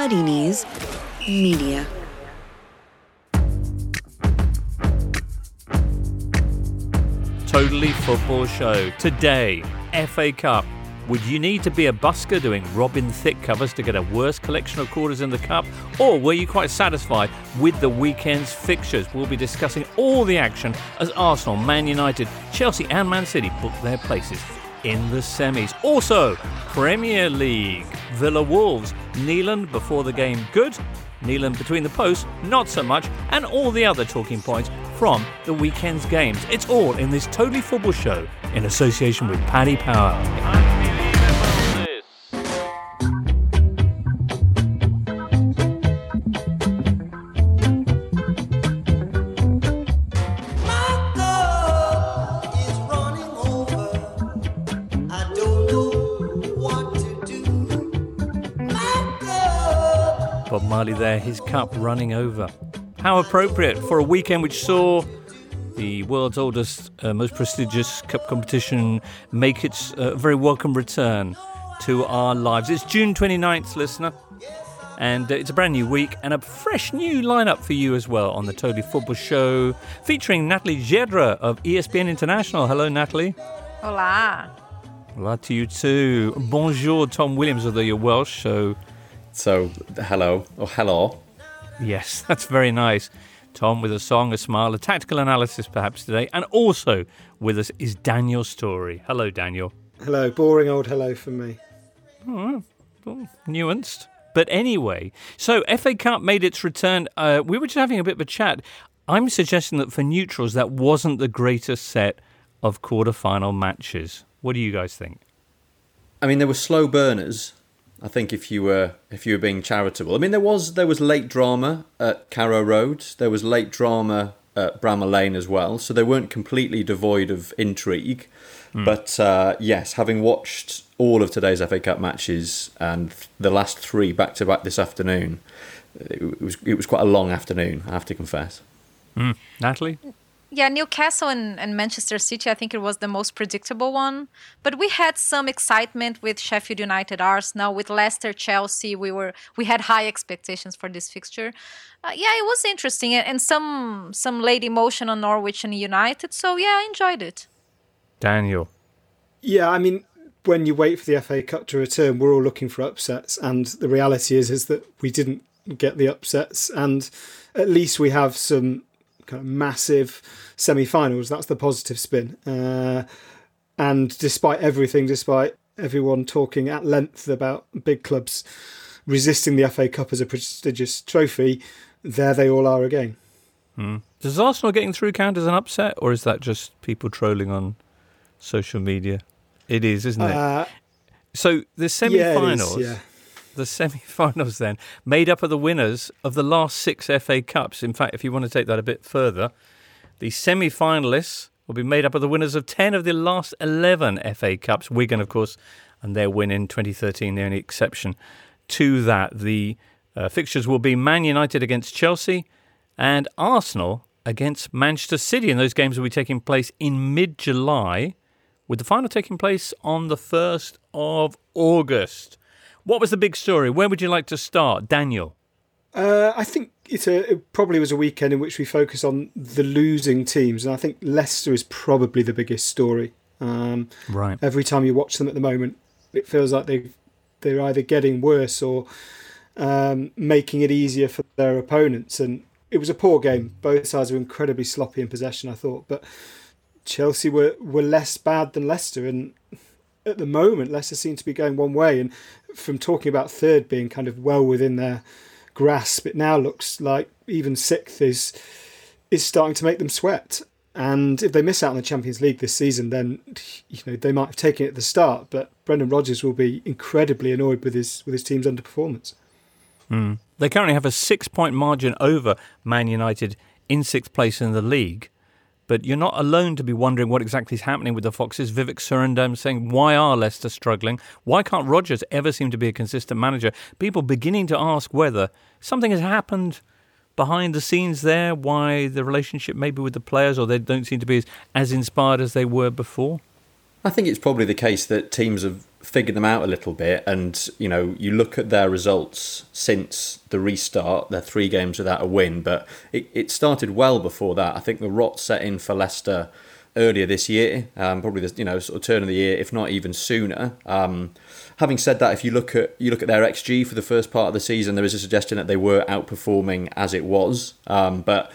Muddy Knees Media. Totally Football Show. Today, FA Cup. Would you need to be a busker doing Robin Thicke covers to get a worse collection of quarters in the Cup? Or were you quite satisfied with the weekend's fixtures? We'll be discussing all the action as Arsenal, Man United, Chelsea, and Man City book their places in the semis. Also, Premier League. Villa Wolves. Nyland before the game, good. Nyland between the posts, not so much. And all the other talking points from the weekend's games. It's all in this Totally Football Show in association with Paddy Power. Marley there, his cup running over. How appropriate for a weekend which saw the world's oldest, uh, most prestigious cup competition make its uh, very welcome return to our lives. It's June 29th, listener, and uh, it's a brand new week and a fresh new lineup for you as well on the Totally Football Show, featuring Natalie Gedra of ESPN International. Hello, Natalie. Hola. Hola to you too. Bonjour, Tom Williams, although you're Welsh, so So, hello, or hello. Yes, that's very nice. Tom with a song, a smile, a tactical analysis perhaps today. And also with us is Daniel Storey. Hello, Daniel. Hello, boring old hello from me. Oh, well, nuanced. But anyway, so FA Cup made its return. Uh, we were just having a bit of a chat. I'm suggesting that for neutrals, that wasn't the greatest set of quarter-final matches. What do you guys think? I mean, there were slow burners. I think if you were if you were being charitable, I mean, there was there was late drama at Carrow Road. There was late drama at Bramall Lane as well. So they weren't completely devoid of intrigue. But uh, yes, having watched all of today's FA Cup matches and the last three back to back this afternoon, it was it was quite a long afternoon. I have to confess. Natalie? Yeah, Newcastle and, and Manchester City, I think it was the most predictable one. But we had some excitement with Sheffield United, Arsenal, with Leicester, Chelsea. We were we had high expectations for this fixture. Uh, yeah, it was interesting and, and some some late emotion on Norwich and United. So yeah, I enjoyed it. Daniel. Yeah, I mean, when you wait for the FA Cup to return, we're all looking for upsets, and the reality is is that we didn't get the upsets, and at least we have some kind of massive semi-finals. That's the positive spin. Uh, and despite everything, despite everyone talking at length about big clubs resisting the FA Cup as a prestigious trophy, there they all are again. Does Arsenal getting through count as an upset, or is that just people trolling on social media? It is, isn't it? Uh, so the yeah, it is, semi-finals, yeah. The semi-finals, then made up of the winners of the last six FA Cups. In fact, if you want to take that a bit further, the semi-finalists will be made up of the winners of ten of the last eleven FA Cups. Wigan, of course, and their win in 2013, the only exception to that. The uh, fixtures will be Man United against Chelsea and Arsenal against Manchester City. And those games will be taking place in mid July, with the final taking place on the 1st of August. What was the big story? Where would you like to start? Daniel. Uh, I think it's a, it probably was a weekend in which we focus on the losing teams, and I think Leicester is probably the biggest story. Um, Right. every time you watch them at the moment, it feels like they they're either getting worse or um, making it easier for their opponents. And it was a poor game. Both sides were incredibly sloppy in possession, I thought, but Chelsea were were less bad than Leicester, and at the moment, Leicester seem to be going one way. And from talking about third being kind of well within their grasp, it now looks like even sixth is is starting to make them sweat. And if they miss out on the Champions League this season, then you know they might have taken it at the start. But Brendan Rodgers will be incredibly annoyed with his with his team's underperformance. Hmm. They currently have a six point margin over Man United in sixth place in the league. But you're not alone to be wondering what exactly is happening with the Foxes. Vivek Surendam saying, why are Leicester struggling? Why can't Rodgers ever seem to be a consistent manager? People beginning to ask whether something has happened behind the scenes there, why the relationship maybe with the players or they don't seem to be as, as inspired as they were before. I think it's probably the case that teams have figured them out a little bit, and you know, you look at their results since the restart. They're three games without a win, but it, it started well before that. I think the rot set in for Leicester earlier this year, um, probably the you know sort of turn of the year, if not even sooner. Um, having said that, if you look at you look at their xG for the first part of the season, there is a suggestion that they were outperforming as it was, um, but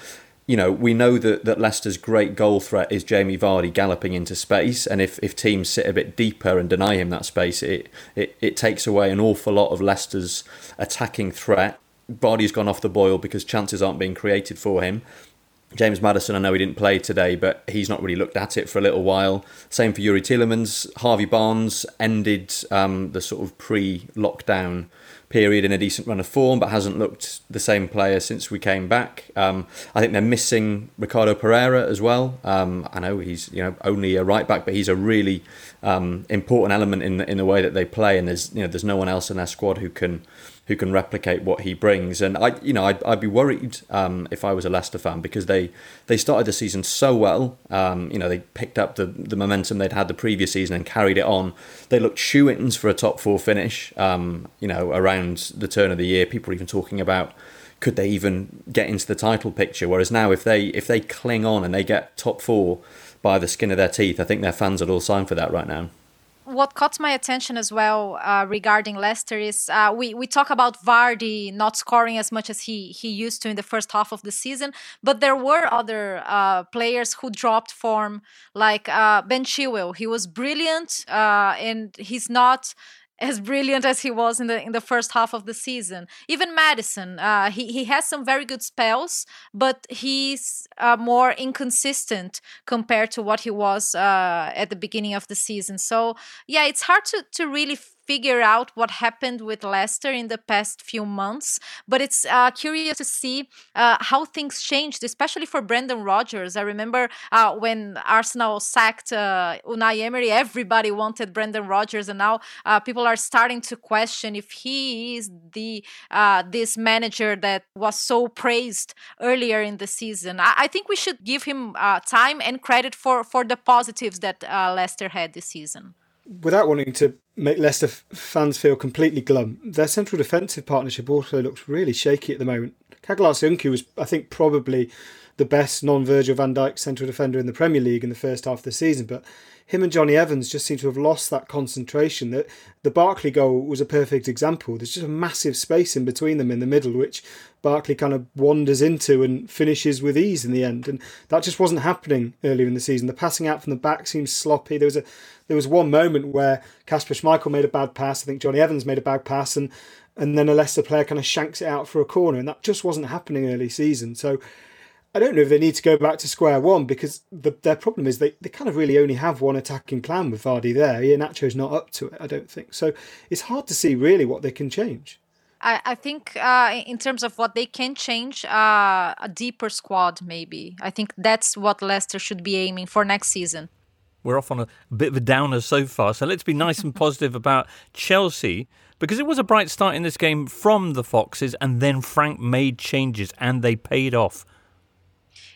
you know, we know that, that Leicester's great goal threat is Jamie Vardy galloping into space, and if, if teams sit a bit deeper and deny him that space, it, it, it takes away an awful lot of Leicester's attacking threat. Vardy's gone off the boil because chances aren't being created for him. James Maddison, I know he didn't play today, but he's not really looked at it for a little while. Same for Youri Tielemans. Harvey Barnes ended um, the sort of pre-lockdown period in a decent run of form, but hasn't looked the same player since we came back. Um, I think they're missing Ricardo Pereira as well. Um, I know he's you know only a right back, but he's a really um, important element in in the way that they play, and there's you know there's no one else in their squad who can who can replicate what he brings. And I, you know, I'd, I'd be worried um, if I was a Leicester fan because they they started the season so well. Um, you know, they picked up the the momentum they'd had the previous season and carried it on. They looked shoe-ins for a top four finish. Um, you know, around the turn of the year, people were even talking about could they even get into the title picture. Whereas now, if they if they cling on and they get top four by the skin of their teeth, I think their fans would all sign for that right now what caught my attention as well uh, regarding Leicester is uh, we we talk about Vardy not scoring as much as he he used to in the first half of the season, but there were other uh, players who dropped form, like uh, Ben Chilwell. He was brilliant, uh, and he's not as brilliant as he was in the in the first half of the season. Even Maddison, uh, he he has some very good spells, but he's uh, more inconsistent compared to what he was uh, at the beginning of the season. So yeah, it's hard to to really figure out what happened with Leicester in the past few months. But it's uh, curious to see uh, how things changed, especially for Brendan Rodgers. I remember uh, when Arsenal sacked uh, Unai Emery, everybody wanted Brendan Rodgers, and now uh, people are starting to question if he is the uh, this manager that was so praised earlier in the season. I, I think we should give him time and credit for for the positives that Leicester had this season without wanting to make Leicester fans feel completely glum, their central defensive partnership also looks really shaky at the moment. Çağlar was, I think, probably the best non-Virgil van Dijk central defender in the Premier League in the first half of the season, but him and Jonny Evans just seem to have lost that concentration. That the Barkley goal was a perfect example. There's just a massive space in between them in the middle, which Barkley kind of wanders into and finishes with ease in the end. And that just wasn't happening earlier in the season. The passing out from the back seems sloppy. There was a there was one moment where Kasper Schmeichel made a bad pass. I think Jonny Evans made a bad pass, and and then a Leicester player kind of shanks it out for a corner, and that just wasn't happening early season. So I don't know if they need to go back to square one because the, their problem is they, they kind of really only have one attacking plan with Vardy there. Iheanacho's not up to it, I don't think. So it's hard to see really what they can change. I, I think uh, in terms of what they can change, uh, a deeper squad maybe. I think that's what Leicester should be aiming for next season. We're off on a, a bit of a downer so far, so let's be nice and positive about Chelsea because it was a bright start in this game from the Foxes, and then Frank made changes and they paid off.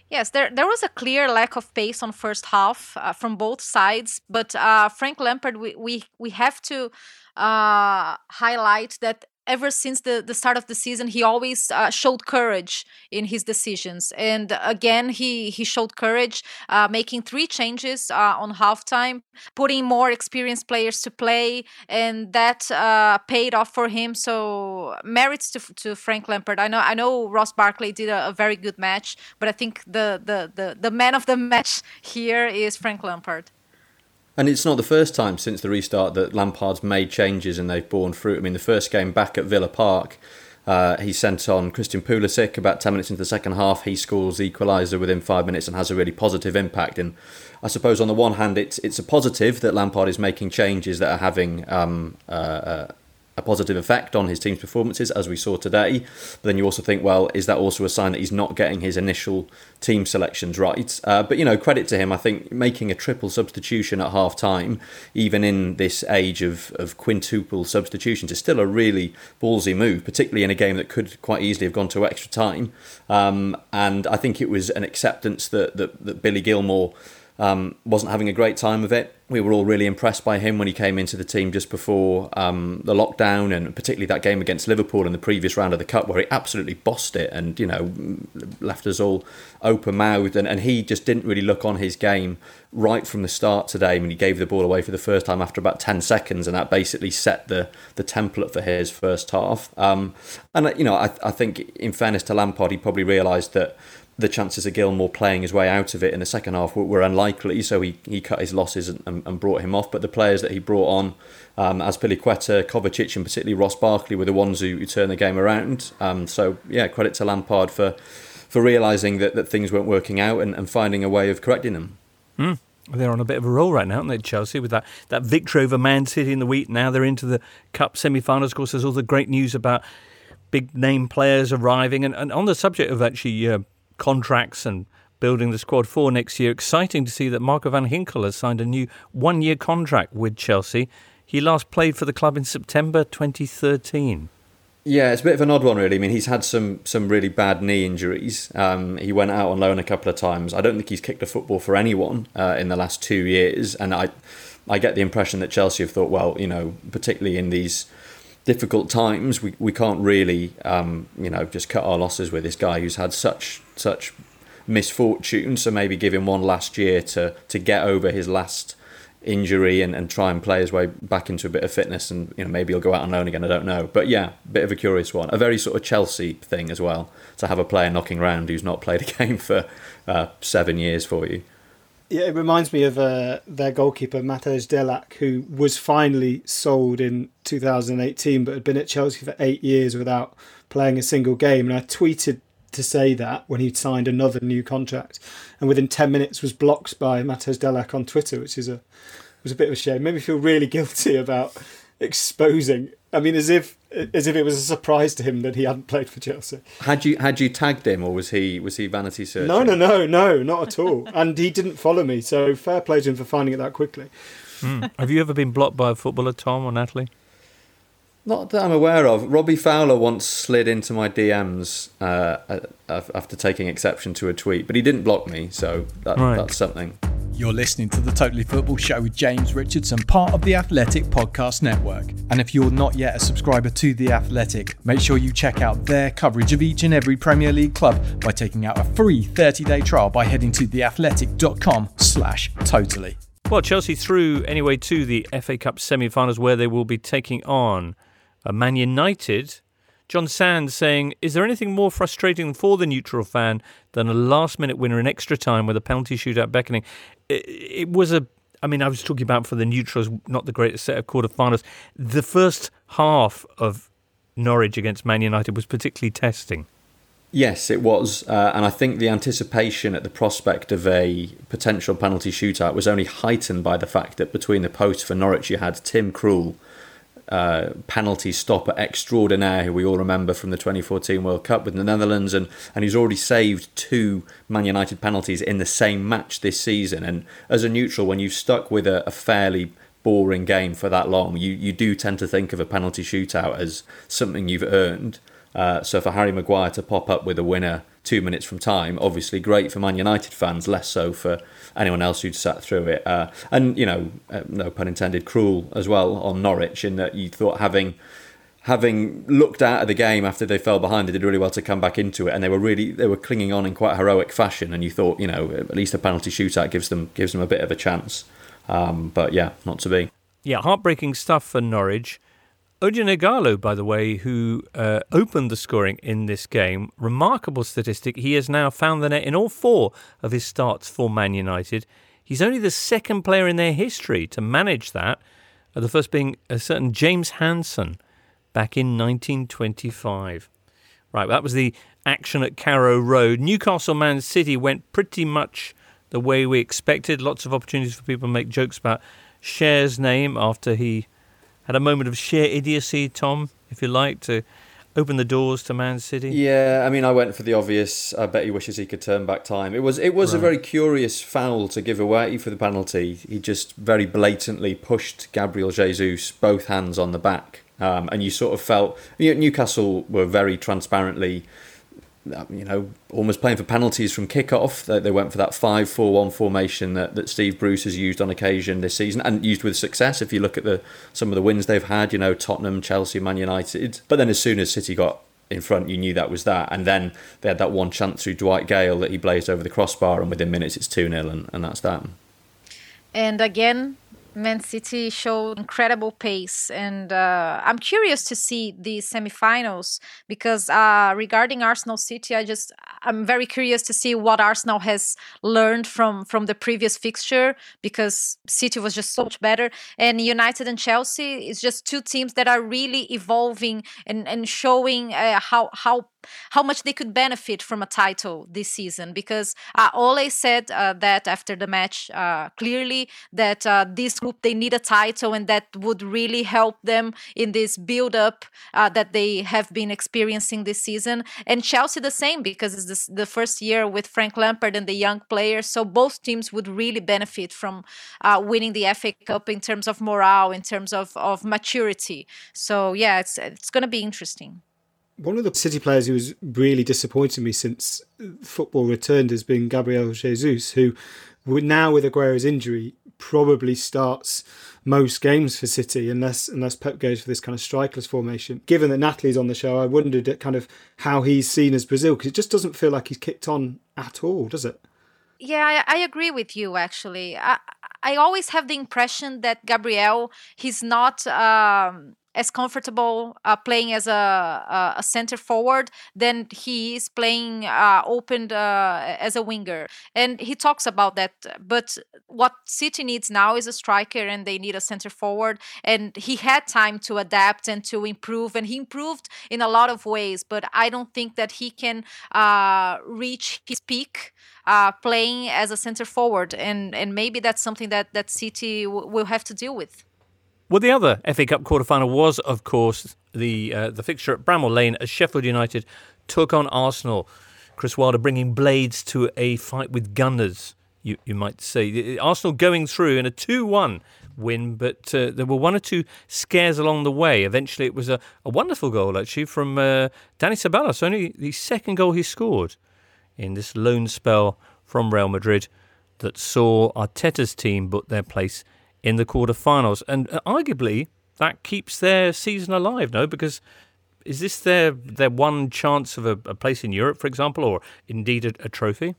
Yes, there there was a clear lack of pace on first half uh, from both sides, but uh, Frank Lampard, we we we have to uh, highlight that ever since the, the start of the season, he always uh, showed courage in his decisions. And again, he, he showed courage, uh, making three changes uh, on halftime, putting more experienced players to play, and that uh, paid off for him. So merits to, to Frank Lampard. I know I know Ross Barkley did a, a very good match, but I think the, the, the, the man of the match here is Frank Lampard. And it's not the first time since the restart that Lampard's made changes and they've borne fruit. I mean, the first game back at Villa Park, uh, he sent on Christian Pulisic about 10 minutes into the second half. He scores the equaliser within five minutes and has a really positive impact. And I suppose on the one hand, it's it's a positive that Lampard is making changes that are having um, uh, uh a positive effect on his team's performances, as we saw today. But then you also think, well, is that also a sign that he's not getting his initial team selections right? Uh, but, you know, credit to him. I think making a triple substitution at half time, even in this age of, of quintuple substitutions, is still a really ballsy move, particularly in a game that could quite easily have gone to extra time. Um, and I think it was an acceptance that, that, that Billy Gilmour um, wasn't having a great time of it. We were all really impressed by him when he came into the team just before um, the lockdown, and particularly that game against Liverpool in the previous round of the cup, where he absolutely bossed it and you know left us all open mouthed. And, and he just didn't really look on his game right from the start today when he gave the ball away for the first time after about ten seconds, and that basically set the the template for his first half. Um, and you know, I, I think in fairness to Lampard, he probably realised that the chances of Gilmour playing his way out of it in the second half were, were unlikely, so he, he cut his losses and, and, and, brought him off. But the players that he brought on, um, Azpilicueta, Kovacic, and particularly Ross Barkley, were the ones who, who turned the game around. Um, so yeah, credit to Lampard for for realising that, that things weren't working out and, and finding a way of correcting them. Mm. They're on a bit of a roll right now, aren't they, Chelsea, with that, that victory over Man City in the week. Now they're into the Cup semi finals. Of course, there's all the great news about big name players arriving. And, and on the subject of actually uh, contracts and building the squad for next year. Exciting to see that Marco van Ginkel has signed a new one year contract with Chelsea. He last played for the club in September 2013. Yeah, it's a bit of an odd one, really. I mean, he's had some some really bad knee injuries. Um, he went out on loan a couple of times. I don't think he's kicked a football for anyone uh, in the last two years, and I I get the impression that Chelsea have thought, well, you know, particularly in these difficult times, we, we can't really, um, you know, just cut our losses with this guy who's had such such misfortune. So maybe give him one last year to to get over his last injury and, and try and play his way back into a bit of fitness and you know maybe he'll go out on loan again. I don't know. But yeah bit of a curious one. A very sort of Chelsea thing as well to have a player knocking around who's not played a game for uh, seven years for you yeah, it reminds me of uh, their goalkeeper Matej Delač, who was finally sold in 2018, but had been at Chelsea for eight years without playing a single game. And I tweeted to say that when he signed another new contract, and within 10 minutes was blocked by Matej Delač on Twitter, which is a was a bit of a shame. Made me feel really guilty about exposing. I mean, as if as if it was a surprise to him that he hadn't played for Chelsea. Had you had you tagged him, or was he was he vanity searching? No, no, no, no, not at all. and he didn't follow me, so fair play to him for finding it that quickly. Mm. Have you ever been blocked by a footballer, Tom or Natalie? Not that I'm aware of. Robbie Fowler once slid into my DMs uh, after taking exception to a tweet, but he didn't block me, so that, right. that's something. You're listening to the Totally Football Show with James Richardson, part of the Athletic Podcast Network. And if you're not yet a subscriber to The Athletic, make sure you check out their coverage of each and every Premier League club by taking out a free 30-day trial by heading to theathletic.com slash totally. Well, Chelsea through anyway to the FA Cup semi-finals where they will be taking on Man United John Sands saying, Is there anything more frustrating for the neutral fan than a last minute winner in extra time with a penalty shootout beckoning? It, it was a. I mean, I was talking about for the neutrals, not the greatest set of quarterfinals. The first half of Norwich against Man United was particularly testing. Yes, it was. Uh, and I think the anticipation at the prospect of a potential penalty shootout was only heightened by the fact that between the posts for Norwich, you had Tim Krul uh, penalty stopper extraordinaire, who we all remember from the 2014 World Cup with the Netherlands, and, and he's already saved two Man United penalties in the same match this season. And as a neutral, when you've stuck with a, a fairly boring game for that long, you, you do tend to think of a penalty shootout as something you've earned. Uh, so for Harry Maguire to pop up with a winner two minutes from time, obviously great for Man United fans, less so for anyone else who'd sat through it. Uh, and you know, uh, no pun intended, cruel as well on Norwich in that you thought having having looked out of the game after they fell behind, they did really well to come back into it, and they were really they were clinging on in quite heroic fashion. And you thought, you know, at least a penalty shootout gives them gives them a bit of a chance. Um, but yeah, not to be. Yeah, heartbreaking stuff for Norwich. Odion by the way, who uh, opened the scoring in this game, remarkable statistic. He has now found the net in all four of his starts for Man United. He's only the second player in their history to manage that, uh, the first being a certain James Hanson back in 1925. Right, that was the action at Carrow Road. Newcastle Man City went pretty much the way we expected. Lots of opportunities for people to make jokes about Schär's name after he had a moment of sheer idiocy, Tom, if you like, to open the doors to Man City? Yeah, I mean, I went for the obvious. I bet he wishes he could turn back time. It was it was right. a very curious foul to give away for the penalty. He just very blatantly pushed Gabriel Jesus both hands on the back, um, and you sort of felt you know, Newcastle were very transparently you know, almost playing for penalties from kickoff. They, they went for that 5 4 1 formation that, that Steve Bruce has used on occasion this season and used with success. If you look at the some of the wins they've had, you know, Tottenham, Chelsea, Man United. But then as soon as City got in front, you knew that was that. And then they had that one chance through Dwight Gayle that he blazed over the crossbar, and within minutes it's 2 0, and, and that's that. And again, Man City showed incredible pace, and uh, I'm curious to see the semifinals because uh, regarding Arsenal City, I just I'm very curious to see what Arsenal has learned from from the previous fixture because City was just so much better, and United and Chelsea is just two teams that are really evolving and and showing uh, how how how much they could benefit from a title this season because uh, Ole said uh, that after the match uh, clearly that uh, this group they need a title and that would really help them in this build up uh, that they have been experiencing this season. And Chelsea the same because it's this, the first year with Frank Lampard and the young players so both teams would really benefit from uh, winning the FA Cup in terms of morale in terms of, of maturity. So yeah it's it's going to be interesting one of the City players who has really disappointed me since football returned has been Gabriel Jesus, who now with Aguero's injury probably starts most games for City unless unless Pep goes for this kind of strikerless formation. Given that Natalie's on the show, I wondered at kind of how he's seen as Brazil because it just doesn't feel like he's kicked on at all, does it? Yeah, I, I agree with you. Actually, I I always have the impression that Gabriel he's not. Um, as comfortable uh, playing as a, a center forward than he is playing uh, opened uh, as a winger. And he talks about that. But what City needs now is a striker, and they need a center forward. And he had time to adapt and to improve, and he improved in a lot of ways. But I don't think that he can uh, reach his peak. Uh, playing as a center forward, and and maybe that's something that that City w- will have to deal with. Well, the other FA Cup quarter-final was, of course, the uh, the fixture at Bramall Lane as Sheffield United took on Arsenal. Chris Wilder bringing blades to a fight with gunners, you, you might say. Arsenal going through in a 2 1 win, but uh, there were one or two scares along the way. Eventually, it was a, a wonderful goal, actually, from uh, Dani Ceballos, only the second goal he scored in this loan spell from Real Madrid that saw Arteta's team book their place in the quarterfinals. And uh, arguably, that keeps their season alive, no? Because is this their their one chance of a, a place in Europe, for example, or indeed a, a, trophy?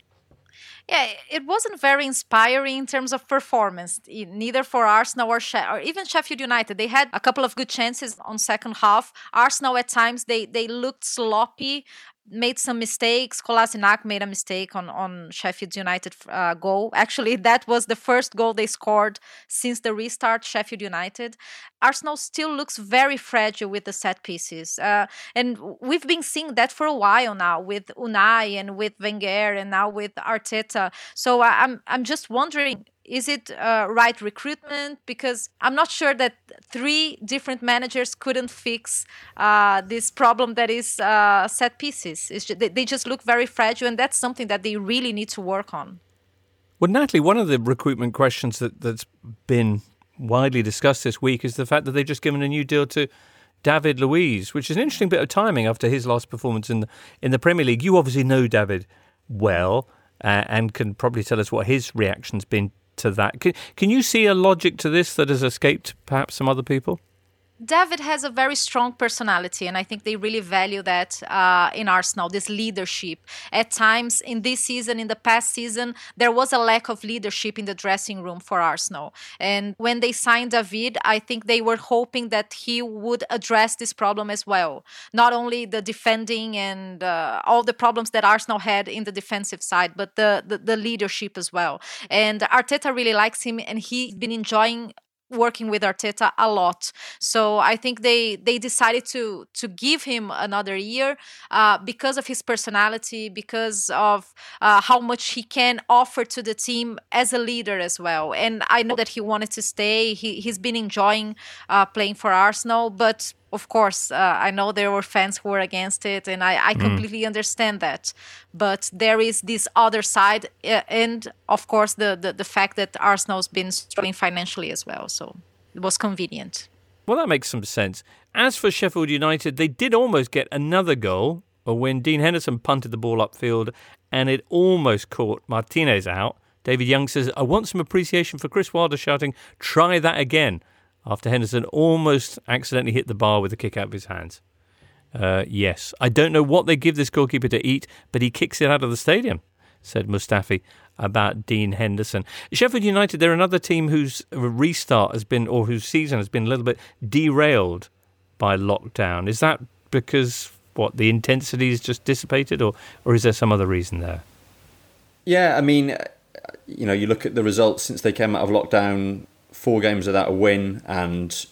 Yeah, it wasn't very inspiring in terms of performance, neither for Arsenal or, she- or even Sheffield United. They had a couple of good chances on second half. Arsenal at times they they looked sloppy made some mistakes. Kolasinac made a mistake on on Sheffield United uh, goal. Actually, that was the first goal they scored since the restart. Sheffield United. Arsenal still looks very fragile with the set pieces, uh, and we've been seeing that for a while now with Unai and with Wenger and now with Arteta. So I'm I'm just wondering is it uh, right recruitment? Because I'm not sure that three different managers couldn't fix uh, this problem that is uh, set pieces. Just, they just look very fragile, and that's something that they really need to work on. Well, Natalie, one of the recruitment questions that, that's been widely discussed this week is the fact that they've just given a new deal to David Luiz, which is an interesting bit of timing after his last performance in the, in the Premier League. You obviously know David well uh, and can probably tell us what his reaction's been to that. Can, can you see a logic to this that has escaped perhaps some other people? David has a very strong personality, and I think they really value that uh, in Arsenal, this leadership. At times in this season, in the past season, there was a lack of leadership in the dressing room for Arsenal. And when they signed David, I think they were hoping that he would address this problem as well. Not only the defending and uh, all the problems that Arsenal had in the defensive side, but the, the, the leadership as well. And Arteta really likes him, and he's been enjoying working with Arteta a lot. So I think they they decided to to give him another year uh, because of his personality, because of uh, how much he can offer to the team as a leader as well. And I know that he wanted to stay. He he's been enjoying uh, playing for Arsenal, but of course, uh, I know there were fans who were against it, and I, I mm. completely understand that. But there is this other side, uh, and of course, the, the, the fact that Arsenal's been struggling financially as well. So it was convenient. Well, that makes some sense. As for Sheffield United, they did almost get another goal when Dean Henderson punted the ball upfield and it almost caught Martinez out. David Young says, I want some appreciation for Chris Wilder shouting, try that again, after Henderson almost accidentally hit the bar with a kick out of his hands. Uh, yes, I don't know what they give this goalkeeper to eat, but he kicks it out of the stadium, said Mustafi about Dean Henderson. Sheffield United, they're another team whose restart has been, or whose season has been a little bit derailed by lockdown. Is that because what the intensity is just dissipated, or or is there some other reason there? Yeah, I mean, you know, you look at the results since they came out of lockdown. Four games without a win, and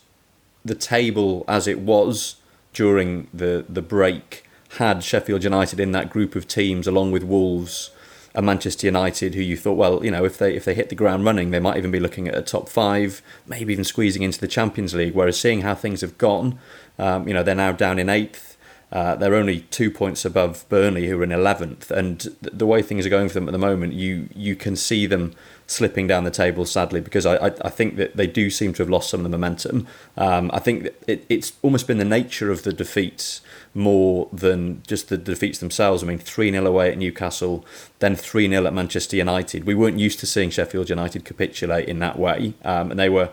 the table as it was during the the break had Sheffield United in that group of teams, along with Wolves and Manchester United, who you thought, well, you know, if they if they hit the ground running, they might even be looking at a top five, maybe even squeezing into the Champions League. Whereas seeing how things have gone, um, you know, they're now down in eighth. Uh, they're only two points above Burnley, who are in eleventh, and the way things are going for them at the moment, you you can see them slipping down the table, sadly, because I, I, I think that they do seem to have lost some of the momentum. Um, I think it, it's almost been the nature of the defeats more than just the defeats themselves. I mean, 3 0 away at Newcastle, then 3 0 at Manchester United. We weren't used to seeing Sheffield United capitulate in that way, um, and they were.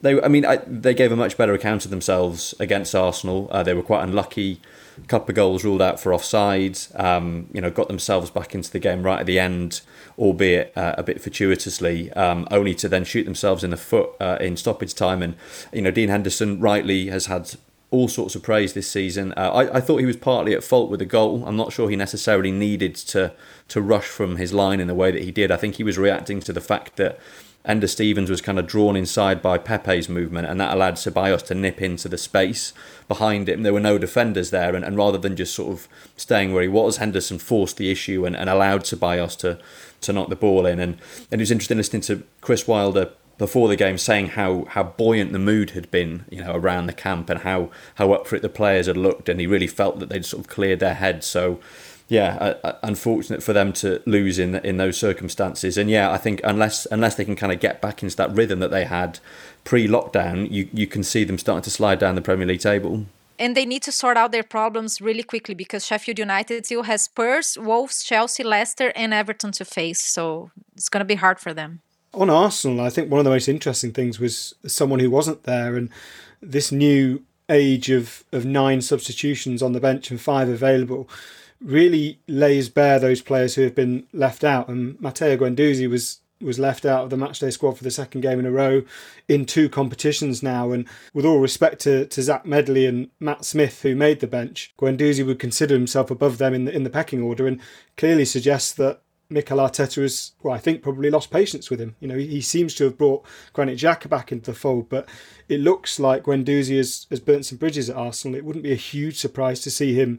They, I mean, I, they gave a much better account of themselves against Arsenal. Uh, they were quite unlucky couple of goals ruled out for offside. Um, you know, got themselves back into the game right at the end, albeit uh, a bit fortuitously, um, only to then shoot themselves in the foot uh, in stoppage time. And you know, Dean Henderson rightly has had all sorts of praise this season. Uh, I, I, thought he was partly at fault with the goal. I'm not sure he necessarily needed to to rush from his line in the way that he did. I think he was reacting to the fact that Enda Stevens was kind of drawn inside by Pepe's movement, and that allowed Ceballos to nip into the space behind him. There were no defenders there, and, and rather than just sort of staying where he was, Henderson forced the issue and, and allowed Ceballos to, to knock the ball in. And, and it was interesting listening to Chris Wilder before the game saying how, how buoyant the mood had been, you know, around the camp and how, how up for it the players had looked, and he really felt that they'd sort of cleared their heads. So yeah, uh, uh, unfortunate for them to lose in in those circumstances. And yeah, I think unless unless they can kind of get back into that rhythm that they had pre-lockdown, you you can see them starting to slide down the Premier League table. And they need to sort out their problems really quickly because Sheffield United still has Spurs, Wolves, Chelsea, Leicester, and Everton to face. So it's going to be hard for them. On Arsenal, I think one of the most interesting things was someone who wasn't there, and this new age of of nine substitutions on the bench and five available really lays bare those players who have been left out. And Matteo Guendouzi was was left out of the matchday squad for the second game in a row in two competitions now. And with all respect to, to Zech Medley and Matt Smith, who made the bench, Guendouzi would consider himself above them in the, in the pecking order and clearly suggests that Mikel Arteta has, well, I think probably lost patience with him. You know, he seems to have brought Granit Xhaka back into the fold, but it looks like Guendouzi has, has burnt some bridges at Arsenal. It wouldn't be a huge surprise to see him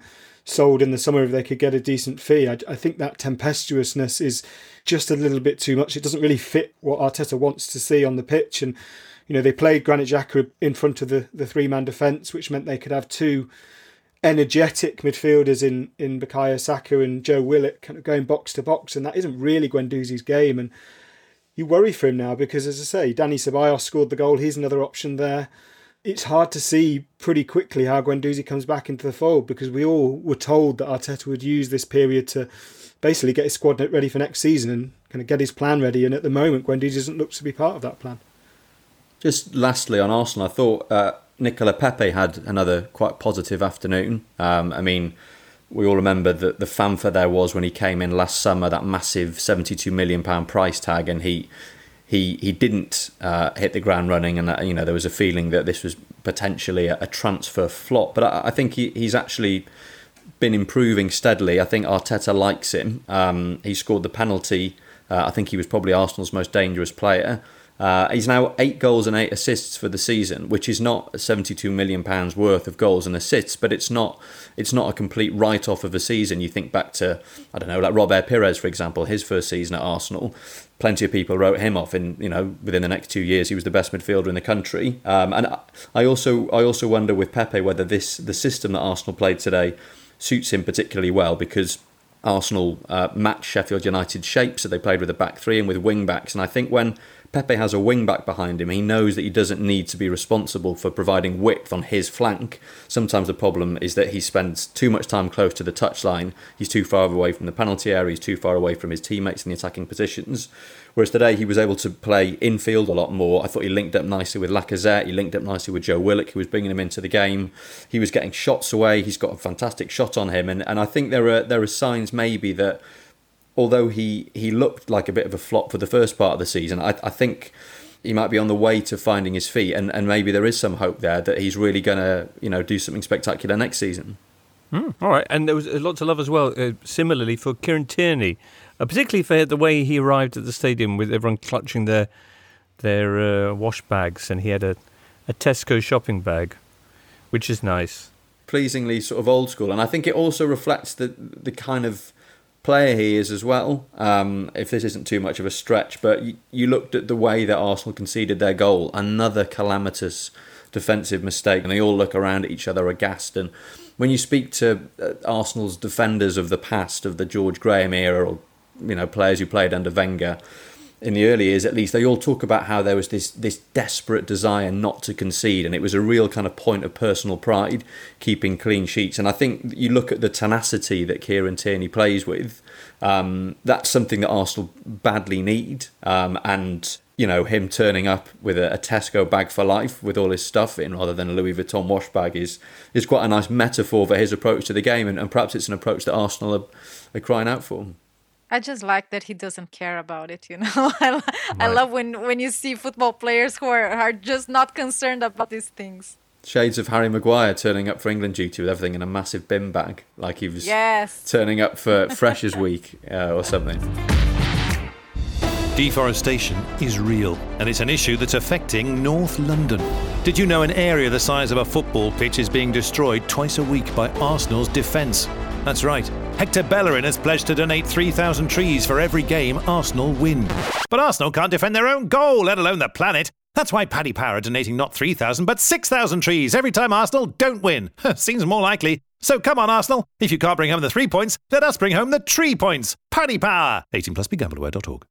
sold in the summer if they could get a decent fee. I, I, think that tempestuousness is just a little bit too much. It doesn't really fit what Arteta wants to see on the pitch. And, you know, they played Granit Xhaka in front of the, the three man defence, which meant they could have two energetic midfielders in, in Bukayo Saka and Joe Willock kind of going box to box. And that isn't really Guendouzi's game. And you worry for him now because, as I say, Danny Ceballos scored the goal. He's another option there it's hard to see pretty quickly how Guendouzi comes back into the fold because we all were told that Arteta would use this period to basically get his squad ready for next season and kind of get his plan ready. And at the moment, Guendouzi doesn't look to be part of that plan. Just lastly on Arsenal, I thought uh, Nicolas Pepe had another quite positive afternoon. Um, I mean, we all remember that the fanfare there was when he came in last summer, that massive £72 million price tag, and he he he didn't uh, hit the ground running, and uh, you know there was a feeling that this was potentially a, a transfer flop. But I, I think he, he's actually been improving steadily. I think Arteta likes him. Um, he scored the penalty. Uh, I think he was probably Arsenal's most dangerous player. Uh, he's now eight goals and eight assists for the season, which is not 72 million pounds worth of goals and assists, but it's not it's not a complete write off of a season. You think back to I don't know, like Robert Pires, for example, his first season at Arsenal. Plenty of people wrote him off, in you know within the next two years he was the best midfielder in the country. Um, and I also I also wonder with Pepe whether this the system that Arsenal played today suits him particularly well because Arsenal uh, matched Sheffield United's shape, so they played with a back three and with wing backs. And I think when Pepe has a wing back behind him. He knows that he doesn't need to be responsible for providing width on his flank. Sometimes the problem is that he spends too much time close to the touchline. He's too far away from the penalty area. He's too far away from his teammates in the attacking positions. Whereas today he was able to play infield a lot more. I thought he linked up nicely with Lacazette. He linked up nicely with Joe Willock, who was bringing him into the game. He was getting shots away. He's got a fantastic shot on him, and, and I think there are there are signs maybe that although he he looked like a bit of a flop for the first part of the season, I, I think he might be on the way to finding his feet, and, and maybe there is some hope there that he's really going to you know do something spectacular next season. Mm, all right, and there was a lot to love as well. Uh, similarly for Kieran Tierney, uh, particularly for the way he arrived at the stadium with everyone clutching their their uh, wash bags, and he had a, a Tesco shopping bag, which is nice. Pleasingly sort of old school, and I think it also reflects the the kind of player he is as well. Um, if this isn't too much of a stretch, but you, you looked at the way that Arsenal conceded their goal, another calamitous defensive mistake, and they all look around at each other aghast. And when you speak to uh, Arsenal's defenders of the past, of the George Graham era, or you know players who played under Wenger in the early years at least they all talk about how there was this this desperate desire not to concede and it was a real kind of point of personal pride keeping clean sheets and I think you look at the tenacity that Kieran Tierney plays with um, that's something that Arsenal badly need um, and you know him turning up with a, a, Tesco bag for life with all his stuff in rather than a Louis Vuitton wash bag is is quite a nice metaphor for his approach to the game and, and perhaps it's an approach that Arsenal are, are crying out for. I just like that he doesn't care about it. You know, I, right. I love when when you see football players who are, are just not concerned about these things. Shades of Harry Maguire turning up for England duty with everything in a massive bin bag, like he was yes. turning up for Freshers Week uh, or something. Deforestation is real, and it's an issue that's affecting North London. Did you know an area the size of a football pitch is being destroyed twice a week by Arsenal's defence? That's right. Hector Bellerin has pledged to donate 3,000 trees for every game Arsenal win. But Arsenal can't defend their own goal, let alone the planet. That's why Paddy Power are donating not 3,000 but 6,000 trees every time Arsenal don't win. Seems more likely. So come on, Arsenal. If you can't bring home the three points, let us bring home the tree points. Paddy Power. 18 plus begambleaware.org.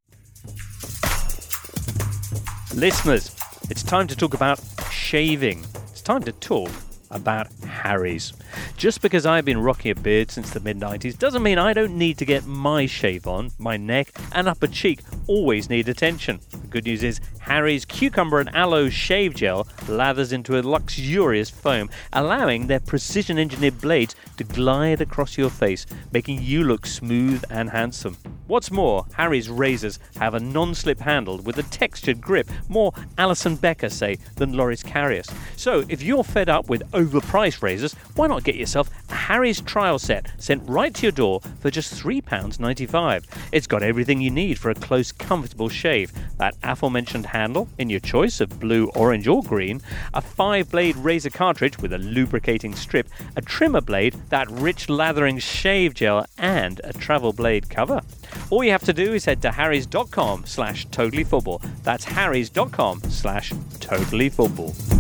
Listeners, it's time to talk about shaving. It's time to talk about Harry's. Just because I've been rocking a beard since the mid 90s doesn't mean I don't need to get my shave on. My neck and upper cheek always need attention. The good news is Harry's cucumber and aloe shave gel lathers into a luxurious foam, allowing their precision engineered blades to glide across your face, making you look smooth and handsome. What's more, Harry's razors have a non slip handle with a textured grip, more Alisson Becker, say, than Loris Karius. So if you're fed up with overpriced razors, why not get yourself a Harry's trial set sent right to your door for just £3.95? It's got everything you need for a close, comfortable shave. That aforementioned handle in your choice of blue, orange, or green, a five blade razor cartridge with a lubricating strip, a trimmer blade, that rich lathering shave gel, and a travel blade cover. All you have to do is head to harrys.com slash totallyfootball. That's harrys.com slash totallyfootball.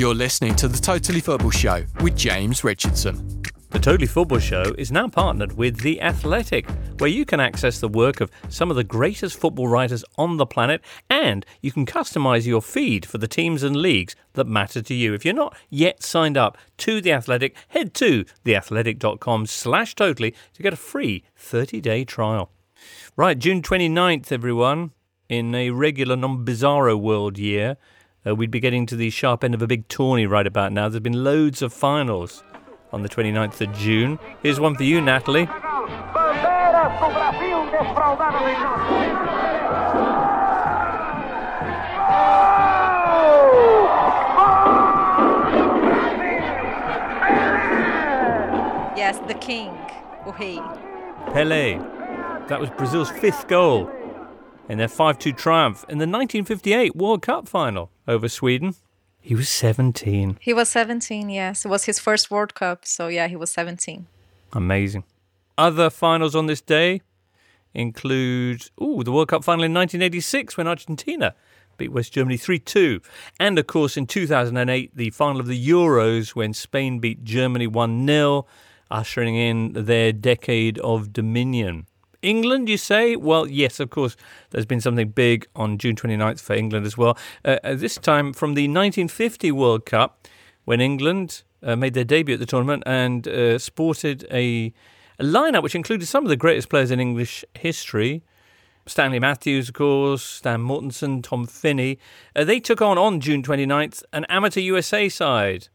You're listening to the Totally Football Show with James Richardson. The Totally Football Show is now partnered with The Athletic, where you can access the work of some of the greatest football writers on the planet and you can customize your feed for the teams and leagues that matter to you. If you're not yet signed up to The Athletic, head to theathletic.com slash totally to get a free 30-day trial. Right, June 29th, everyone, in a regular non-bizarro world year, uh, we'd be getting to the sharp end of a big tourney right about now. There's been loads of finals on the 29th of June. Here's one for you, Natalie. Yes, the king, o Pele. That was Brazil's fifth goal in their 5 2 triumph in the 1958 World Cup final over Sweden. He was 17. He was 17, yes. It was his first World Cup, so yeah, he was 17. Amazing. Other finals on this day include ooh, the World Cup final in 1986 when Argentina beat West Germany 3 2. And of course, in 2008, the final of the Euros when Spain beat Germany 1 0, ushering in their decade of dominion. England, you say? Well, yes, of course, there's been something big on June 29th for England as well. Uh, uh this time from the 1950 World Cup when England uh, made their debut at the tournament and uh, sported a, a lineup which included some of the greatest players in English history. Stanley Matthews, of course, Stan Mortensen, Tom Finney. Uh, they took on, on June 29th, an amateur USA side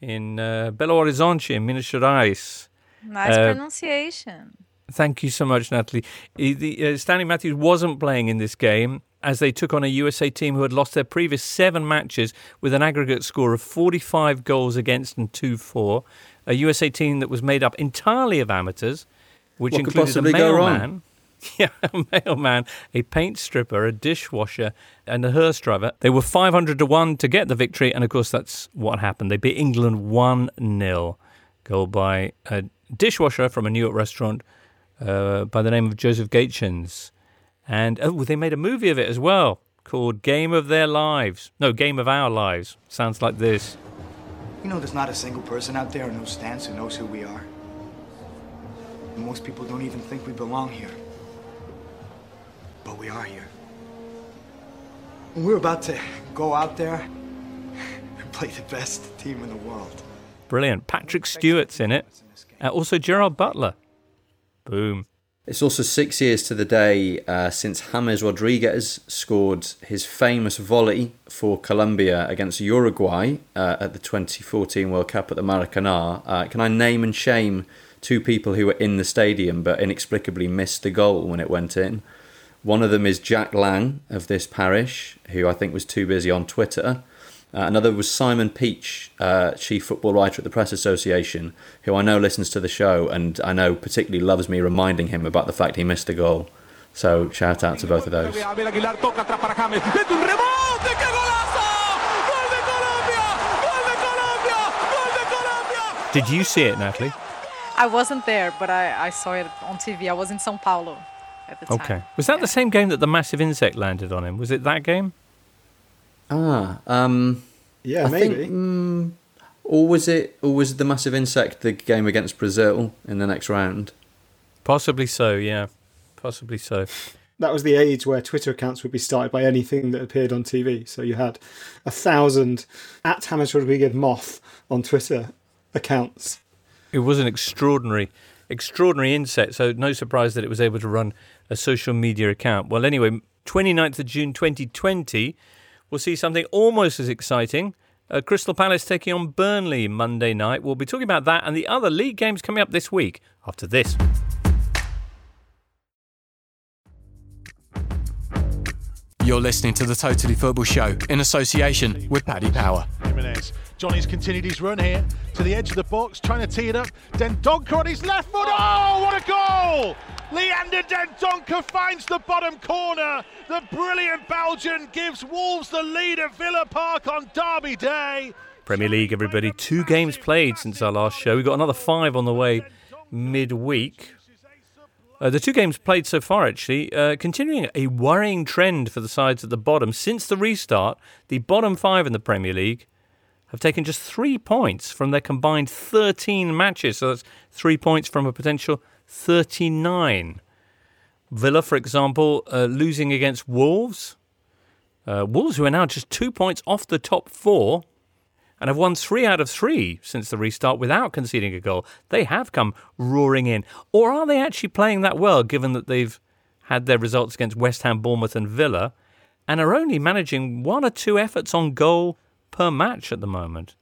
in uh, Belo Horizonte, in Minas Gerais. Nice pronunciation. Thank you so much, Natalie. The, uh, Stanley Matthews wasn't playing in this game as they took on a USA team who had lost their previous seven matches with an aggregate score of 45 goals against and 2 4. A USA team that was made up entirely of amateurs, which what included a mailman. Yeah, a mailman, a paint stripper, a dishwasher, and a hearse driver. They were 500 to 1 to get the victory, and of course, that's what happened. They beat England 1 0. Goal by a dishwasher from a New York restaurant uh, by the name of Joseph Gaetjens. And oh, they made a movie of it as well called Game of Their Lives. No, Game of Our Lives. Sounds like this. You know, there's not a single person out there in those stands who knows who we are. Most people don't even think we belong here. But we are here. And we're about to go out there and play the best team in the world. Brilliant. Patrick Stewart's in it. Uh, also, Gerard Butler. Boom. It's also six years to the day uh, since James Rodriguez scored his famous volley for Colombia against Uruguay uh, at the 2014 World Cup at the Maracanã. Uh, can I name and shame two people who were in the stadium but inexplicably missed the goal when it went in? One of them is Jack Lang of this parish, who I think was too busy on Twitter. Uh, another was Simon Peach, uh, chief football writer at the Press Association, who I know listens to the show and I know particularly loves me reminding him about the fact he missed a goal. So shout out to both of those. Did you see it, Natalie? I wasn't there, but I, I saw it on TV. I was in Sao Paulo at the time. Okay. Was that yeah. the same game that the massive insect landed on him? Was it that game? Ah, um, yeah, I maybe. Think, mm, or was it? Or was the massive insect the game against Brazil in the next round? Possibly so. Yeah, possibly so. That was the age where Twitter accounts would be started by anything that appeared on TV. So you had a thousand at James Rodriguez Moth on Twitter accounts. It was an extraordinary, extraordinary insect. So no surprise that it was able to run a social media account. Well, anyway, 29th of June 2020 we'll see something almost as exciting. Uh, Crystal Palace taking on Burnley Monday night. We'll be talking about that and the other league games coming up this week after this. You're listening to the Totally Football Show in association with Paddy Power. Jimenez. Johnny's continued his run here to the edge of the box, trying to tee it up. Then Dendoncker on his left foot. Oh, what a goal! Leander Dendoncker finds the bottom corner. The brilliant Belgian gives Wolves the lead at Villa Park on Derby Day. Premier League, everybody. Two games played since our last show. We've got another five on the way midweek. Uh, the two games played so far, actually, uh, continuing a worrying trend for the sides at the bottom. Since the restart, the bottom five in the Premier League have taken just three points from their combined 13 matches. So that's three points from a potential 39. Villa, for example, uh, losing against Wolves. Uh, Wolves, who are now just two points off the top four and have won three out of three since the restart without conceding a goal. They have come roaring in. Or are they actually playing that well, given that they've had their results against West Ham, Bournemouth, and Villa, and are only managing one or two efforts on goal per match at the moment?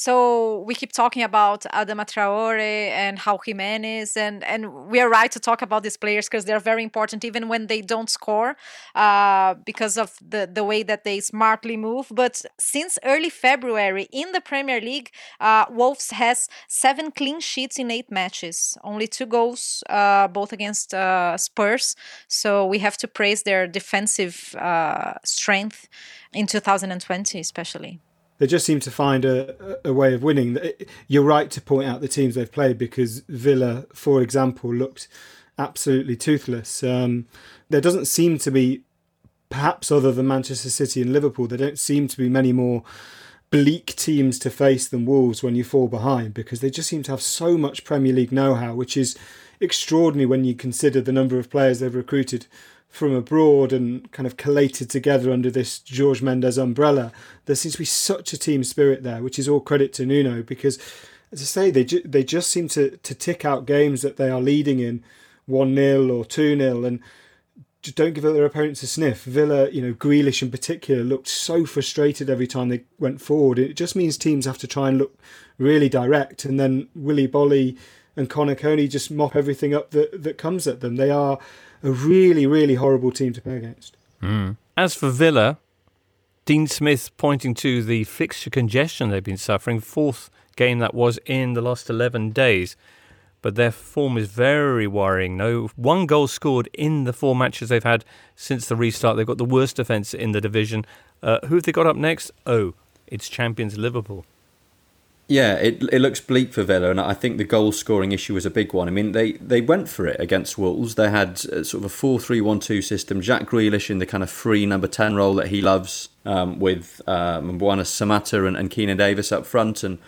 So we keep talking about Adama Traore and how Jimenez, and and we are right to talk about these players because they're very important, even when they don't score, uh, because of the the way that they smartly move. But since early February in the Premier League, uh, Wolves has seven clean sheets in eight matches, only two goals, uh, both against uh, Spurs. So we have to praise their defensive uh, strength in 2020, especially they just seem to find a, a way of winning. You're right to point out the teams they've played because Villa, for example, looked absolutely toothless. Um, there doesn't seem to be, perhaps other than Manchester City and Liverpool, there don't seem to be many more bleak teams to face than Wolves when you fall behind because they just seem to have so much Premier League know how, which is extraordinary when you consider the number of players they've recruited from abroad and kind of collated together under this Jorge Mendes umbrella. There seems to be such a team spirit there, which is all credit to Nuno because, as I say, they ju- they just seem to to tick out games that they are leading in one 0 or two 0 and don't give their opponents a sniff. Villa, you know, Grealish in particular, looked so frustrated every time they went forward. It just means teams have to try and look really direct, and then Willy Boly and Conor Coady just mop everything up that, that comes at them. They are a really, really horrible team to play against. Mm. As for Villa, Dean Smith pointing to the fixture congestion they've been suffering, fourth game that was in the last 11 days but their form is very worrying. No one goal scored in the four matches they've had since the restart. They've got the worst defence in the division. Uh, who have they got up next? Oh, it's champions Liverpool. Yeah, it it looks bleak for Villa, and I think the goal scoring issue was a big one. I mean, they, they went for it against Wolves. They had sort of a 4 3 1 2 system. Jack Grealish in the kind of free number 10 role that he loves, um, with um, Mbwana Samatta and, and Keinan Davis up front. And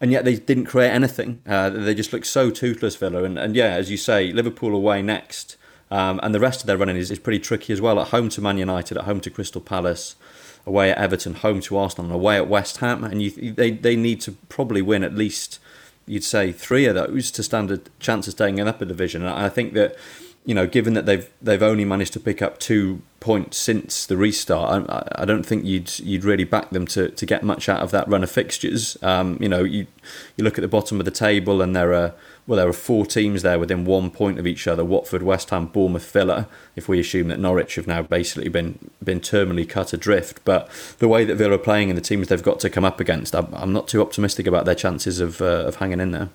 and yet they didn't create anything. Uh, they just looked so toothless, Villa. And, and yeah, as you say, Liverpool away next. Um, and the rest of their running is, is pretty tricky as well. At home to Man United, at home to Crystal Palace, away at Everton, home to Arsenal, and away at West Ham. And you, they, they need to probably win at least, you'd say, three of those to stand a chance of staying in upper division. And I think that you know, given that they've they've only managed to pick up two points since the restart, I, I don't think you'd you'd really back them to, to get much out of that run of fixtures. Um, you know, you you look at the bottom of the table, and there are well, there are four teams there within one point of each other: Watford, West Ham, Bournemouth, Villa. If we assume that Norwich have now basically been been terminally cut adrift, but the way that Villa are playing and the teams they've got to come up against, I'm, I'm not too optimistic about their chances of uh, of hanging in there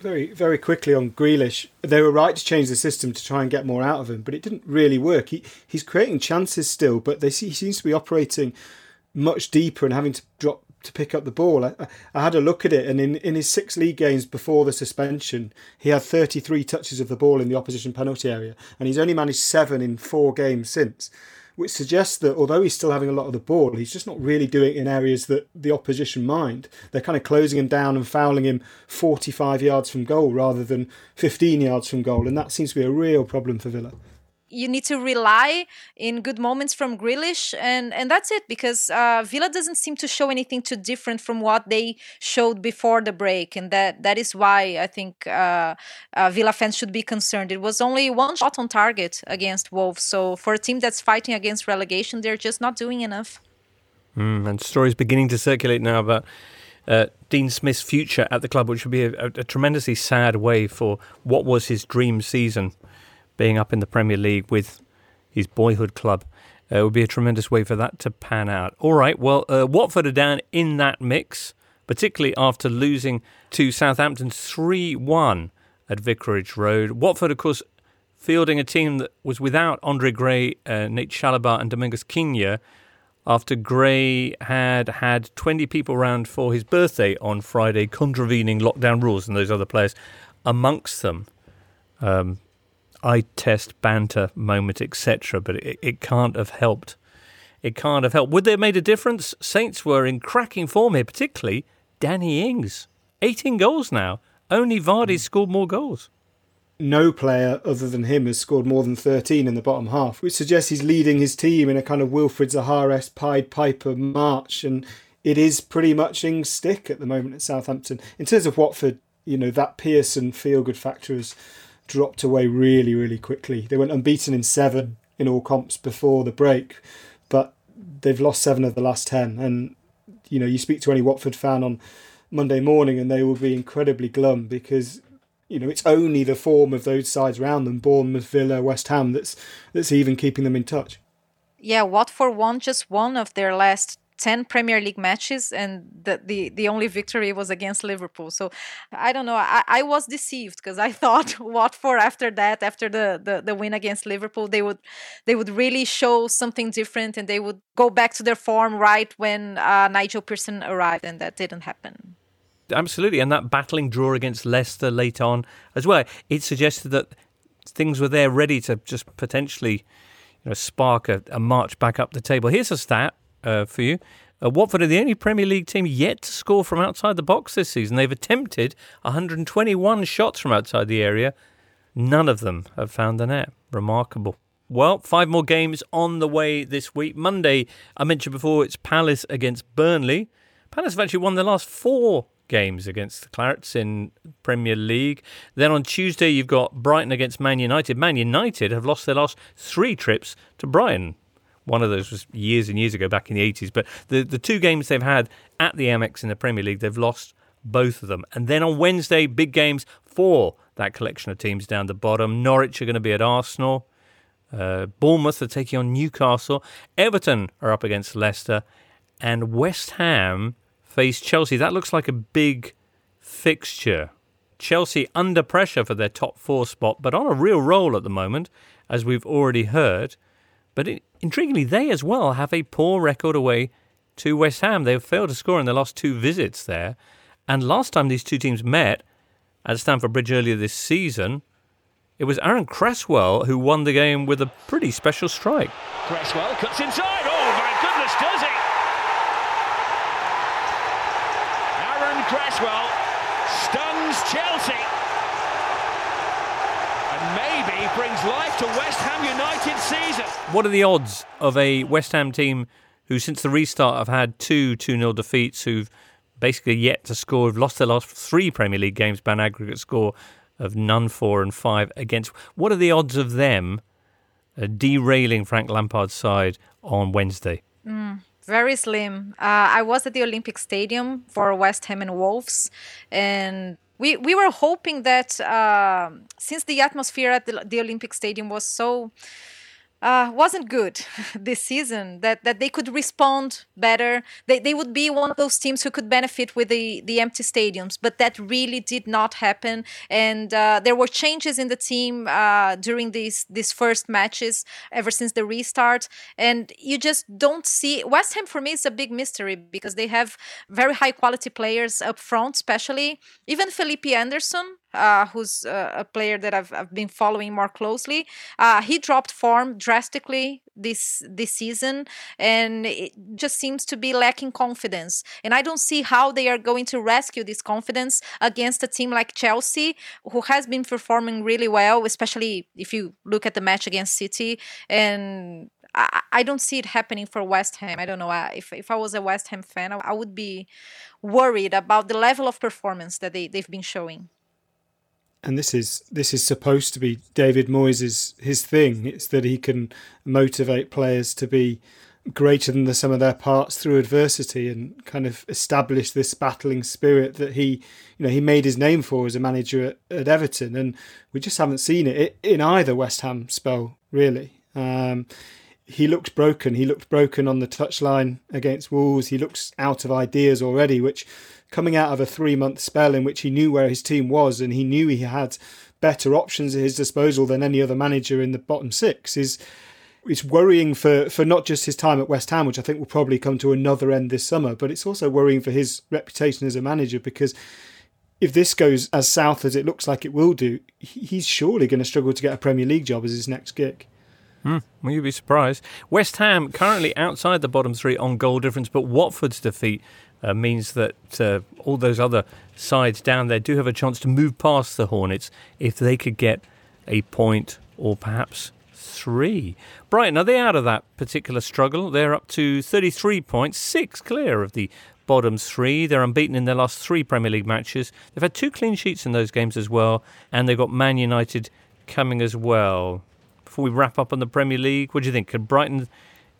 very very quickly on Grealish. They were right to change the system to try and get more out of him, but it didn't really work. He he's creating chances still, but they he seems to be operating much deeper and having to drop to pick up the ball. I, I had a look at it, and in, in his six league games before the suspension, he had 33 touches of the ball in the opposition penalty area, and he's only managed seven in four games since which suggests that although he's still having a lot of the ball, he's just not really doing it in areas that the opposition mind. They're kind of closing him down and fouling him 45 yards from goal rather than 15 yards from goal, and that seems to be a real problem for Villa you need to rely in good moments from Grealish, and and that's it because uh, Villa doesn't seem to show anything too different from what they showed before the break, and that that is why I think uh, uh, Villa fans should be concerned. It was only one shot on target against Wolves, so for a team that's fighting against relegation, they're just not doing enough. Mm, and stories beginning to circulate now about. Uh, Dean Smith's future at the club, which would be a, a, tremendously sad way for what was his dream season being up in the Premier League with his boyhood club. Uh, it would be a tremendous way for that to pan out. All right, well, uh, Watford are down in that mix, particularly after losing to Southampton 3 1 at Vicarage Road. Watford, of course, fielding a team that was without Andre Gray, uh, Nate Chalobah, and Domingos Quina after Gray had had 20 people round for his birthday on Friday, contravening lockdown rules and those other players amongst them. Um, eye test banter moment, etc. But it, it can't have helped. It can't have helped. Would they have made a difference? Saints were in cracking form here, particularly Danny Ings. 18 goals now. Only Vardy mm. scored more goals. No player other than him has scored more than 13 in the bottom half, which suggests he's leading his team in a kind of Wilfried Zaha Pied Piper march. And it is pretty much Ings' stick at the moment at Southampton. In terms of Watford, you know, that Pearson feel good factor has dropped away really, really quickly. They went unbeaten in seven in all comps before the break, but they've lost seven of the last ten. And you know, you speak to any Watford fan on Monday morning, and they will be incredibly glum because you know it's only the form of those sides around them, Bournemouth, Villa, West Ham, that's that's even keeping them in touch. Yeah, Watford won just one of their last 10 Premier League matches, and the, the, the only victory was against Liverpool. So I don't know. I, I was deceived because I thought Watford after that, after the, the, the win against Liverpool, they would they would really show something different and they would go back to their form right when uh, Nigel Pearson arrived, and that didn't happen. Absolutely, and that battling draw against Leicester late on as well. It suggested that things were there ready to just potentially you know, spark a, a march back up the table. Here's a stat uh, for you. Uh, Watford are the only Premier League team yet to score from outside the box this season. They've attempted 121 shots from outside the area. None of them have found the net. Remarkable. Well, five more games on the way this week. Monday, I mentioned before, it's Palace against Burnley. Palace have actually won their last four games against the Clarets in Premier League. Then on Tuesday, you've got Brighton against Man United. Man United have lost their last three trips to Brighton. One of those was years and years ago, back in the 80s. But the, the two games they've had at the Amex in the Premier League, they've lost both of them. And then on Wednesday, big games for that collection of teams down the bottom. Norwich are going to be at Arsenal. Uh, Bournemouth are taking on Newcastle. Everton are up against Leicester. And West Ham face Chelsea. That looks like a big fixture. Chelsea under pressure for their top four spot, but on a real roll at the moment, as we've already heard. But it, intriguingly, they as well have a poor record away to West Ham. They've failed to score in their last two visits there. And last time these two teams met at Stamford Bridge earlier this season, it was Aaron Cresswell who won the game with a pretty special strike. Cresswell cuts inside. Oh my goodness, does he? Aaron Cresswell stuns Chelsea and maybe brings life to West Ham United season. What are the odds of a West Ham team who, since the restart, have had two 2 0 defeats, who've basically yet to score, have lost their last three Premier League games by an aggregate score of none four and five against. What are the odds of them uh, derailing Frank Lampard's side on Wednesday? Mm, very slim. Uh, I was at the Olympic Stadium for West Ham and Wolves, and we we were hoping that uh, since the atmosphere at the, the Olympic Stadium was so uh, wasn't good this season. That that they could respond better. They they would be one of those teams who could benefit with the the empty stadiums. But that really did not happen. And uh, there were changes in the team uh, during these these first matches ever since the restart. And you just don't see West Ham for me is a big mystery because they have very high quality players up front, especially even Felipe Anderson uh, who's uh, a player that I've, I've been following more closely. Uh, he dropped form drastically this this season, and it just seems to be lacking confidence. And I don't see how they are going to rescue this confidence against a team like Chelsea, who has been performing really well, especially if you look at the match against City. And I, I don't see it happening for West Ham. I don't know. If, if I was a West Ham fan, I would be worried about the level of performance that they, they've been showing and this is this is supposed to be David Moyes' his thing. It's that he can motivate players to be greater than the sum of their parts through adversity and kind of establish this battling spirit that he you know he made his name for as a manager at, at Everton. And we just haven't seen it in either West Ham spell really. Um, he looked broken. He looked broken on the touchline against Wolves. He looks out of ideas already which coming out of a three month spell in which he knew where his team was and he knew he had better options at his disposal than any other manager in the bottom six is it's worrying for, for not just his time at West Ham, which I think will probably come to another end this summer, but it's also worrying for his reputation as a manager because if this goes as south as it looks like it will do, he's surely going to struggle to get a Premier League job as his next gig. Hmm, well, you'd be surprised. West Ham currently outside the bottom three on goal difference, but Watford's defeat uh, means that uh, all those other sides down there do have a chance to move past the Hornets if they could get a point or perhaps three. Brighton, are they out of that particular struggle? They're up to 33 points, six clear of the bottom three. They're unbeaten in their last three Premier League matches. They've had two clean sheets in those games as well, and they've got Man United coming as well. Before we wrap up on the Premier League, what do you think? Could Brighton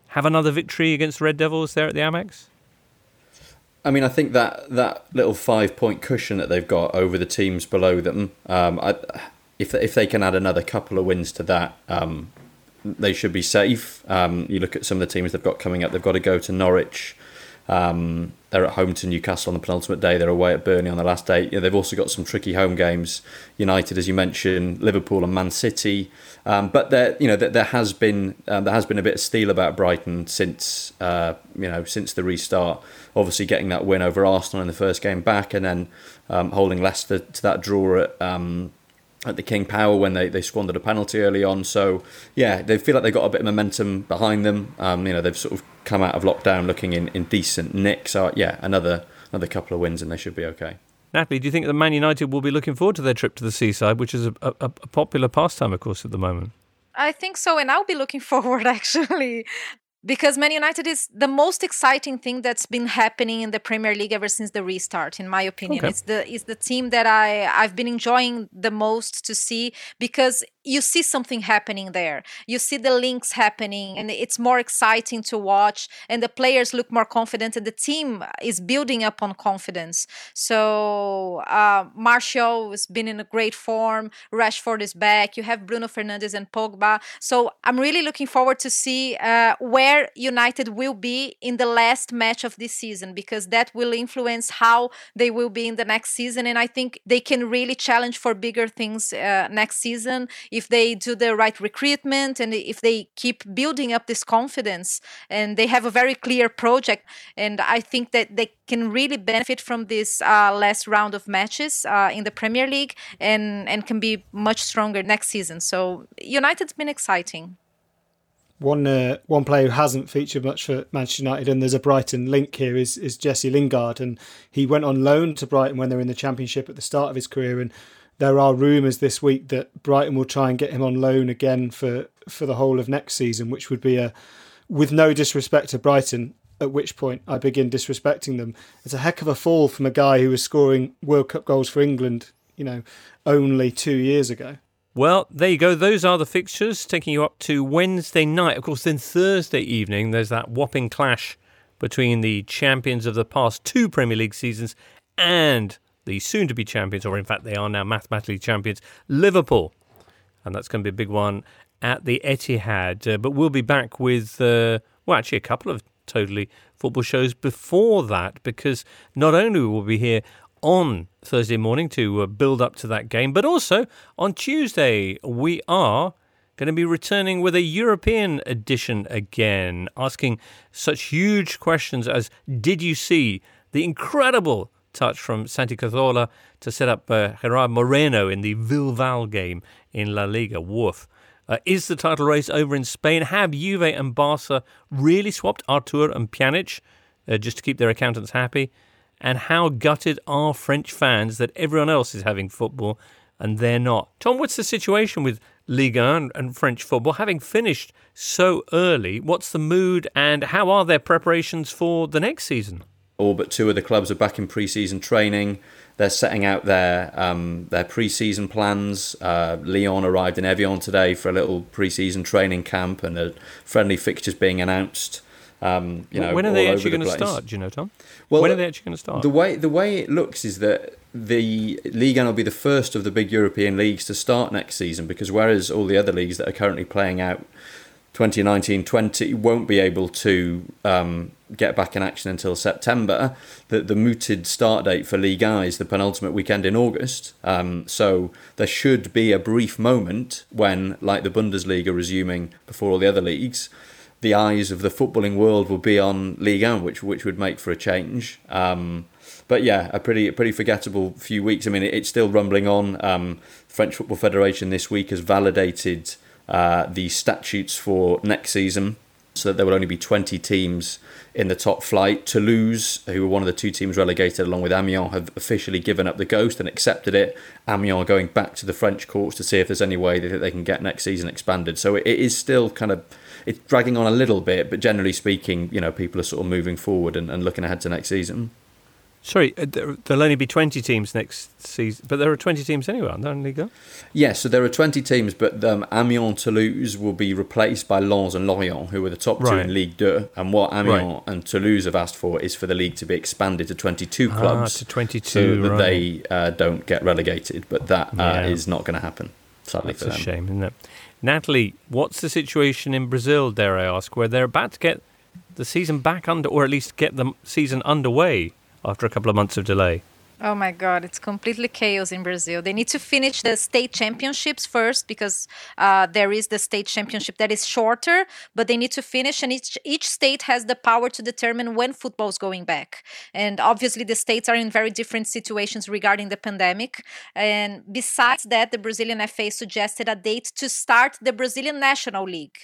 have another victory against the Red Devils there at the Amex? I mean, I think that that little five point cushion that they've got over the teams below them, um, I, if if they can add another couple of wins to that, um, they should be safe. Um, you look at some of the teams they've got coming up. They've got to go to Norwich. Um, they're at home to Newcastle on the penultimate day. They're away at Burnley on the last day. You know, they've also got some tricky home games. United, as you mentioned, Liverpool and Man City. Um, but there, you know, there, there has been um, there has been a bit of steel about Brighton since uh, you know since the restart. Obviously, getting that win over Arsenal in the first game back, and then um, holding Leicester to that draw at um, at the King Power when they, they squandered a penalty early on. So yeah, they feel like they've got a bit of momentum behind them. Um, you know, they've sort of come out of lockdown looking in, in decent nick. So yeah, another another couple of wins and they should be okay. Natalie, do you think that Man United will be looking forward to their trip to the seaside, which is a, a, a popular pastime, of course, at the moment? I think so, and I'll be looking forward actually because Man United is the most exciting thing that's been happening in the Premier League ever since the restart. In my opinion, okay. it's the it's the team that I I've been enjoying the most to see because you see something happening there. You see the links happening, and it's more exciting to watch. And the players look more confident, and the team is building up on confidence. So uh, Martial has been in a great form. Rashford is back. You have Bruno Fernandes and Pogba. So I'm really looking forward to see uh, where United will be in the last match of this season, because that will influence how they will be in the next season. And I think they can really challenge for bigger things uh, next season if they do the right recruitment and if they keep building up this confidence and they have a very clear project. And i think that they can really benefit from this uh, last round of matches uh, in the premier league and and can be much stronger next season. So united's been exciting. One uh, one player who hasn't featured much for Manchester United, and there's a Brighton link here, is is Jesse Lingard, and he went on loan to Brighton when they were in the Championship at the start of his career, and there are rumours this week that Brighton will try and get him on loan again for, for the whole of next season, which would be a, with no disrespect to Brighton, at which point I begin disrespecting them. It's a heck of a fall from a guy who was scoring World Cup goals for England, you know, only two years ago. Well, there you go. Those are the fixtures taking you up to Wednesday night. Of course, then Thursday evening, there's that whopping clash between the champions of the past two Premier League seasons and the soon to be champions, or in fact, they are now mathematically champions, Liverpool. And that's going to be a big one at the Etihad. Uh, but we'll be back with, uh, well, actually, a couple of totally football shows before that, because not only will we be here on Thursday morning to uh, build up to that game, but also on Tuesday, we are going to be returning with a European edition again, asking such huge questions as Did you see the incredible touch from Santi Cazorla to set up uh, Gerard Moreno in the Bilbao game in La Liga. Woof. Uh, is the title race over in Spain? Have Juve and Barca really swapped Arthur and Pjanic uh, just to keep their accountants happy? And how gutted are French fans that everyone else is having football and they're not? Tom, what's the situation with Liga and French football having finished so early? What's the mood and how are their preparations for the next season? All but two of the clubs are back in pre-season training. They're setting out their um, their pre-season plans. Uh, Lyon arrived in Evian today for a little pre-season training camp, and a friendly fixtures being announced. Um, you know, when are they actually going to start? Do you know, Tom? Well, when are they actually going to start? The way the way it looks is that the league will be the first of the big European leagues to start next season because whereas all the other leagues that are currently playing out 2019-20 won't be able to um, get back in action until September. The, the mooted start date for Ligue 1 is the penultimate weekend in August. Um, so there should be a brief moment when, like the Bundesliga resuming before all the other leagues, the eyes of the footballing world will be on Ligue 1, which which would make for a change. Um, but yeah, a pretty a pretty forgettable few weeks. I mean, it, it's still rumbling on. Um, French Football Federation this week has validated uh, the statutes for next season so that there will only be 20 teams in the top flight. Toulouse, who were one of the two teams relegated along with Amiens, have officially given up the ghost and accepted it. Amiens going back to the French courts to see if there's any way that they can get next season expanded. So it is still kind of it's dragging on a little bit, but generally speaking, you know, people are sort of moving forward and, and looking ahead to next season. Sorry, uh, there'll only be 20 teams next season, but there are 20 teams anyway, aren't there, in Liga? Yes, so there are 20 teams, but um, Amiens Toulouse will be replaced by Lens and Lorient, who are the top right. two in Ligue 2. And what Amiens right. and Toulouse have asked for is for the league to be expanded to 22 ah, clubs. Ah, to 22, so that right. they uh, don't get relegated. But that uh, yeah. is not going to happen, sadly That's for them. a shame, isn't it? Natalie, what's the situation in Brazil, dare I ask, where they're about to get the season back under, or at least get the season underway? After a couple of months of delay? Oh my God, it's completely chaos in Brazil. They need to finish the state championships first because uh, there is the state championship that is shorter, but they need to finish, and each each state has the power to determine when football is going back. And obviously, the states are in very different situations regarding the pandemic. And besides that, the Brazilian FA suggested a date to start the Brazilian National League.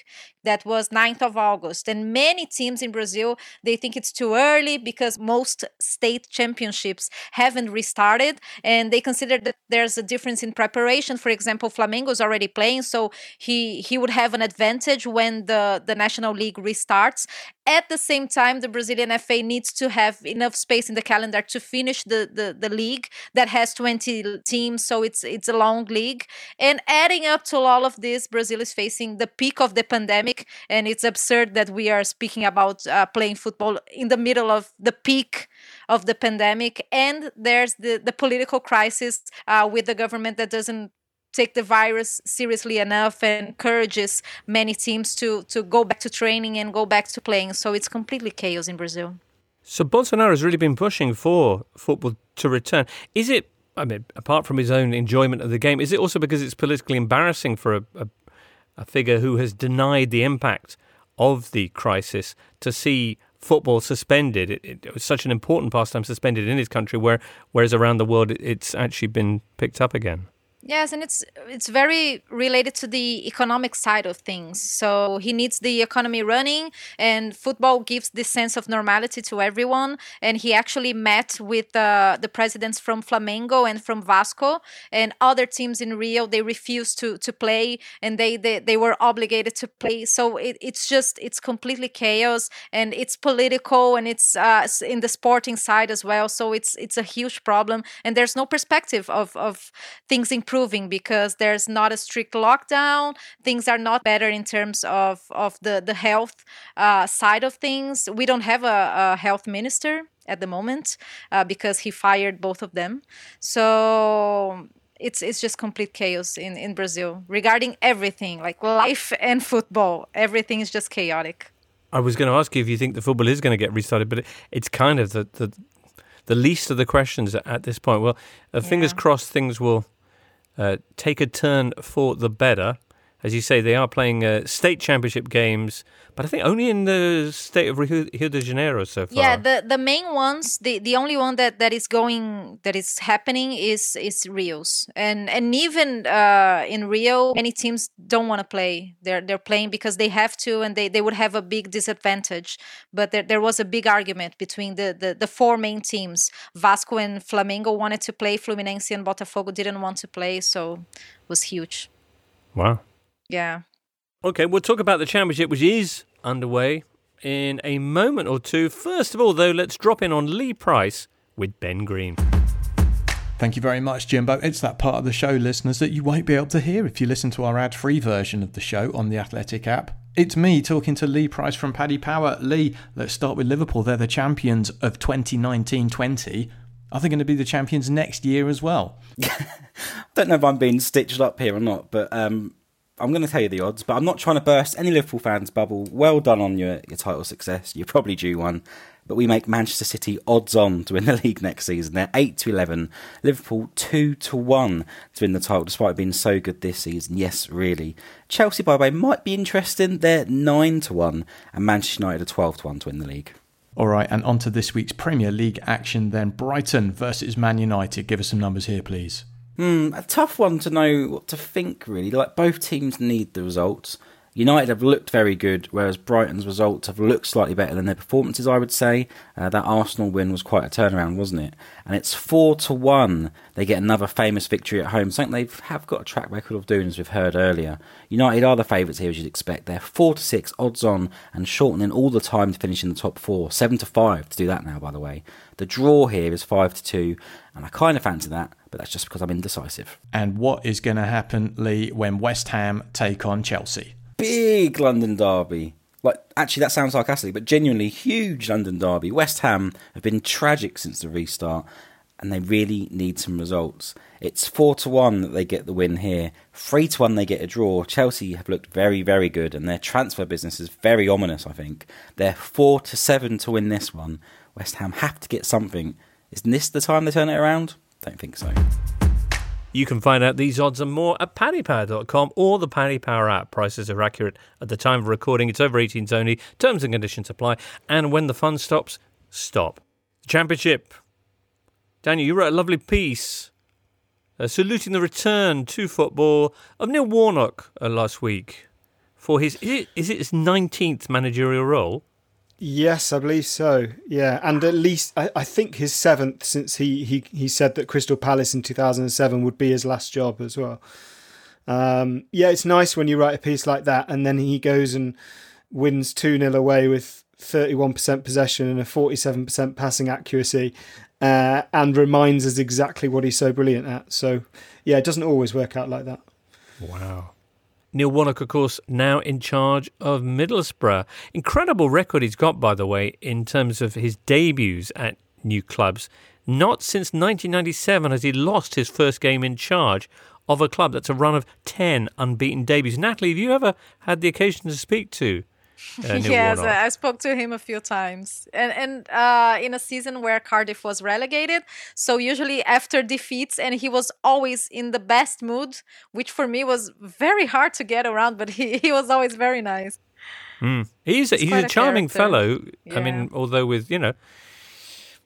That was 9th of August. And many teams in Brazil they think it's too early because most state championships haven't restarted and they consider that there's a difference in preparation. For example flamengo is already playing so he he would have an advantage when the the national league restarts. At the same time the brazilian fa needs to have enough space in the calendar to finish the the, the league that has 20 teams so it's it's a long league. And adding up to all of this brazil is facing the peak of the pandemic and it's absurd that we are speaking about uh, playing football in the middle of the peak of the pandemic and there's the the political crisis uh, with the government that doesn't take the virus seriously enough and encourages many teams to to go back to training and go back to playing. So it's completely chaos in Brazil. So Bolsonaro has really been pushing for football to return. Is it? I mean, apart from his own enjoyment of the game, is it also because it's politically embarrassing for a, a, a figure who has denied the impact of the crisis to see football suspended. It, it, was such an important pastime suspended in his country, where whereas around the world it's actually been picked up again. Yes, and it's it's very related to the economic side of things. So he needs the economy running, and football gives this sense of normality to everyone. And he actually met with uh, the presidents from Flamengo and from Vasco and other teams in Rio. They refused to to play, and they they, they were obligated to play. So it, it's just it's completely chaos, and it's political, and it's uh, in the sporting side as well. So it's it's a huge problem, and there's no perspective of of things improving improving because there's not a strict lockdown. Things are not better in terms of, of the, the health uh, side of things. We don't have a, a health minister at the moment uh, because he fired both of them. So it's it's just complete chaos in, in Brazil regarding everything, like life and football. Everything is just chaotic. I was going to ask you if you think the football is going to get restarted, but it, it's kind of the, the the least of the questions at this point. Well, uh, fingers yeah. crossed things will uh, take a turn for the better. As you say, they are playing uh, state championship games but I think only in the state of Rio, de Janeiro so far. Yeah, the, the main ones, the, the only one that, that is going, that is happening is is Rio's, and and even uh, in Rio, many teams don't want to play. They're they're playing because they have to, and they, they would have a big disadvantage. But there, there was a big argument between the, the the four main teams. Vasco and Flamengo wanted to play. Fluminense and Botafogo didn't want to play, so it was huge. Wow. Yeah. Okay, we'll talk about the championship, which is underway in a moment or two. First of all, though, let's drop in on Lee Price with Ben Green. Thank you very much, Jimbo. It's that part of the show, listeners, that you won't be able to hear if you listen to our ad free version of the show on the Athletic app. It's me talking to Lee Price from Paddy Power. Lee, let's start with Liverpool. They're the champions of 2019 20. Are they going to be the champions next year as well? I Don't know if I'm being stitched up here or not, but um, I'm going to tell you the odds, but I'm not trying to burst any Liverpool fans' bubble. Well done on your, your title success. You're probably due one. But we make Manchester City odds on to win the league next season. They're 8 to 11. Liverpool 2 to 1 to win the title, despite being so good this season. Yes, really. Chelsea, by the way, might be interesting. They're 9 to 1. And Manchester United are 12 to 1 to win the league. All right, and on to this week's Premier League action then. Brighton versus Man United. Give us some numbers here, please. Hmm, a tough one to know what to think, really. Like, both teams need the results. United have looked very good, whereas Brighton's results have looked slightly better than their performances, I would say. Uh, that Arsenal win was quite a turnaround, wasn't it? And it's 4 to 1. They get another famous victory at home, something they have got a track record of doing, as we've heard earlier. United are the favourites here, as you'd expect. They're 4 to 6 odds on and shortening all the time to finish in the top four. 7 to 5 to do that now, by the way. The draw here is 5 to 2, and I kind of fancy that but that's just because I'm indecisive. And what is going to happen, Lee, when West Ham take on Chelsea? Big London derby. Like, actually, that sounds sarcastic, but genuinely huge London derby. West Ham have been tragic since the restart, and they really need some results. It's four to one that they get the win here. Three to one they get a draw. Chelsea have looked very, very good, and their transfer business is very ominous. I think they're four to seven to win this one. West Ham have to get something Is this the time they turn it around? Don't think so. You can find out these odds and more at paddypower.com or the Paddy Power app. Prices are accurate at the time of recording. It's over 18s only. Terms and conditions apply. And when the fun stops, stop. The championship. Daniel, you wrote a lovely piece uh, saluting the return to football of Neil Warnock uh, last week for his is it, is it his 19th managerial role? Yes, I believe so. Yeah, and at least I, I think his seventh since he, he he said that Crystal Palace in 2007 would be his last job as well. Um, yeah, it's nice when you write a piece like that and then he goes and wins 2 0 away with 31% possession and a 47% passing accuracy uh, and reminds us exactly what he's so brilliant at. So, yeah, it doesn't always work out like that. Wow. Neil Warnock, of course, now in charge of Middlesbrough. Incredible record he's got, by the way, in terms of his debuts at new clubs. Not since 1997 has he lost his first game in charge of a club that's a run of 10 unbeaten debuts. Natalie, have you ever had the occasion to speak to yes, I spoke to him a few times, and and uh, in a season where Cardiff was relegated. So usually after defeats, and he was always in the best mood, which for me was very hard to get around. But he, he was always very nice. Mm. He's a, he's a charming fellow. Yeah. I mean, although with you know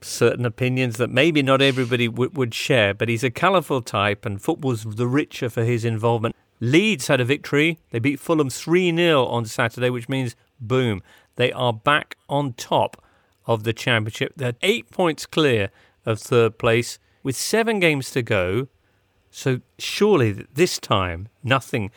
certain opinions that maybe not everybody w- would share, but he's a colourful type, and football's the richer for his involvement. Leeds had a victory. They beat Fulham 3 0 on Saturday, which means, boom, they are back on top of the Championship. They're eight points clear of third place with seven games to go. So surely this time, nothing.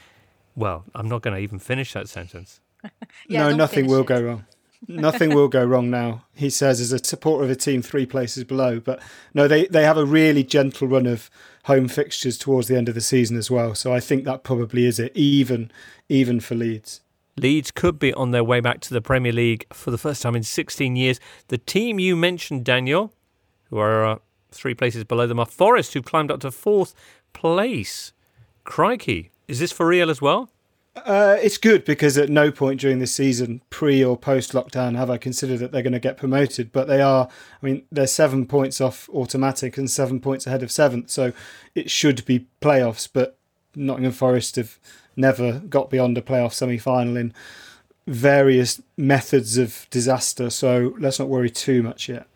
Well, I'm not going to even finish that sentence. yeah, no, nothing will it. go wrong. Nothing will go wrong now. He says as a supporter of a team three places below, but no, they they have a really gentle run of home fixtures towards the end of the season as well. So I think that probably is it, even even for Leeds. Leeds could be on their way back to the Premier League for the first time in 16 years. The team you mentioned, Daniel, who are uh, three places below them, are Forest, who climbed up to fourth place. Crikey. Is this for real as well? Uh, it's good because at no point during this season, pre or post lockdown, have I considered that they're going to get promoted. But they are. I mean, they're seven points off automatic and seven points ahead of seventh, so it should be playoffs. But Nottingham Forest have never got beyond a playoff semi final in various methods of disaster. So let's not worry too much yet.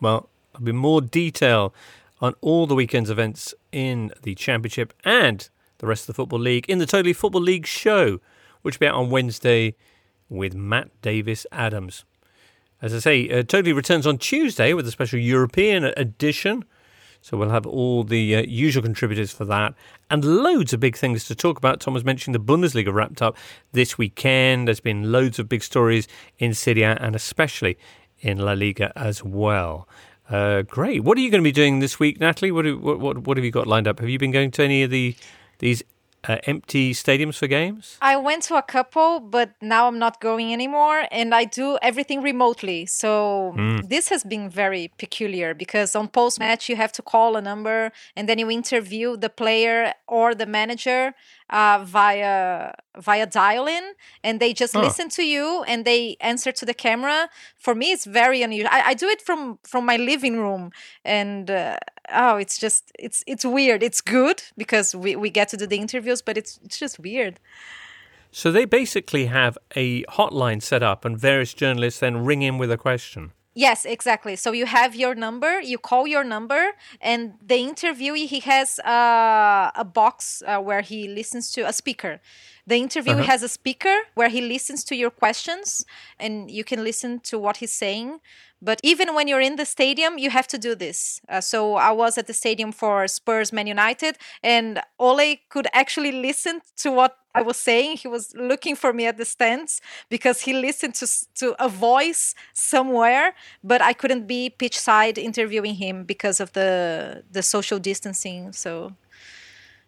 Well, there'll be more detail on all the weekend's events in the Championship and the rest of the Football League in the Totally Football League show, which will be out on Wednesday with Matt Davis Adams. As I say, uh, Totally returns on Tuesday with a special European edition. So we'll have all the uh, usual contributors for that and loads of big things to talk about. Tom was mentioning the Bundesliga wrapped up this weekend. There's been loads of big stories in Serie A and especially in La Liga as well. Uh, great. What are you going to be doing this week, Natalie? What, what, what have you got lined up? Have you been going to any of the these uh, empty stadiums for games? I went to a couple, but now I'm not going anymore, and I do everything remotely. So mm. this has been very peculiar because on post match you have to call a number, and then you interview the player or the manager uh, via via dial-in, and they just listen to you and they answer to the camera. For me, it's very unusual. I, I do it from from my living room, and uh, oh, it's just it's it's weird. It's good because we we get to do the interviews, but it's it's just weird. So they basically have a hotline set up, and various journalists then ring in with a question. Yes, exactly. So you have your number, you call your number, and the interviewee he has uh, a box uh, where he listens to a speaker. The interviewee uh-huh. has a speaker where he listens to your questions, and you can listen to what he's saying. But even when you're in the stadium, you have to do this. Uh, so I was at the stadium for Spurs Man United, and Ole could actually listen to what I was saying. He was looking for me at the stands because he listened to to a voice somewhere, but I couldn't be pitch side interviewing him because of the the social distancing. So.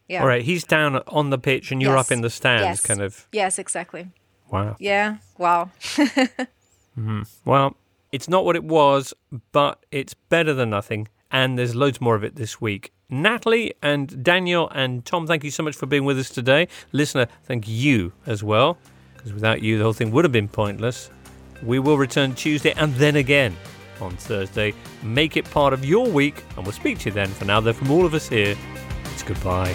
Yeah. All right, he's down on the pitch and you're yes. up in the stands, yes. kind of. Yes, exactly. Wow. Yeah. Wow. mm-hmm. Well, it's not what it was, but it's better than nothing. And there's loads more of it this week. Natalie and Daniel and Tom, thank you so much for being with us today. Listener, thank you as well, because without you, the whole thing would have been pointless. We will return Tuesday and then again on Thursday. Make it part of your week, and we'll speak to you then. For now, though, from all of us here, it's goodbye.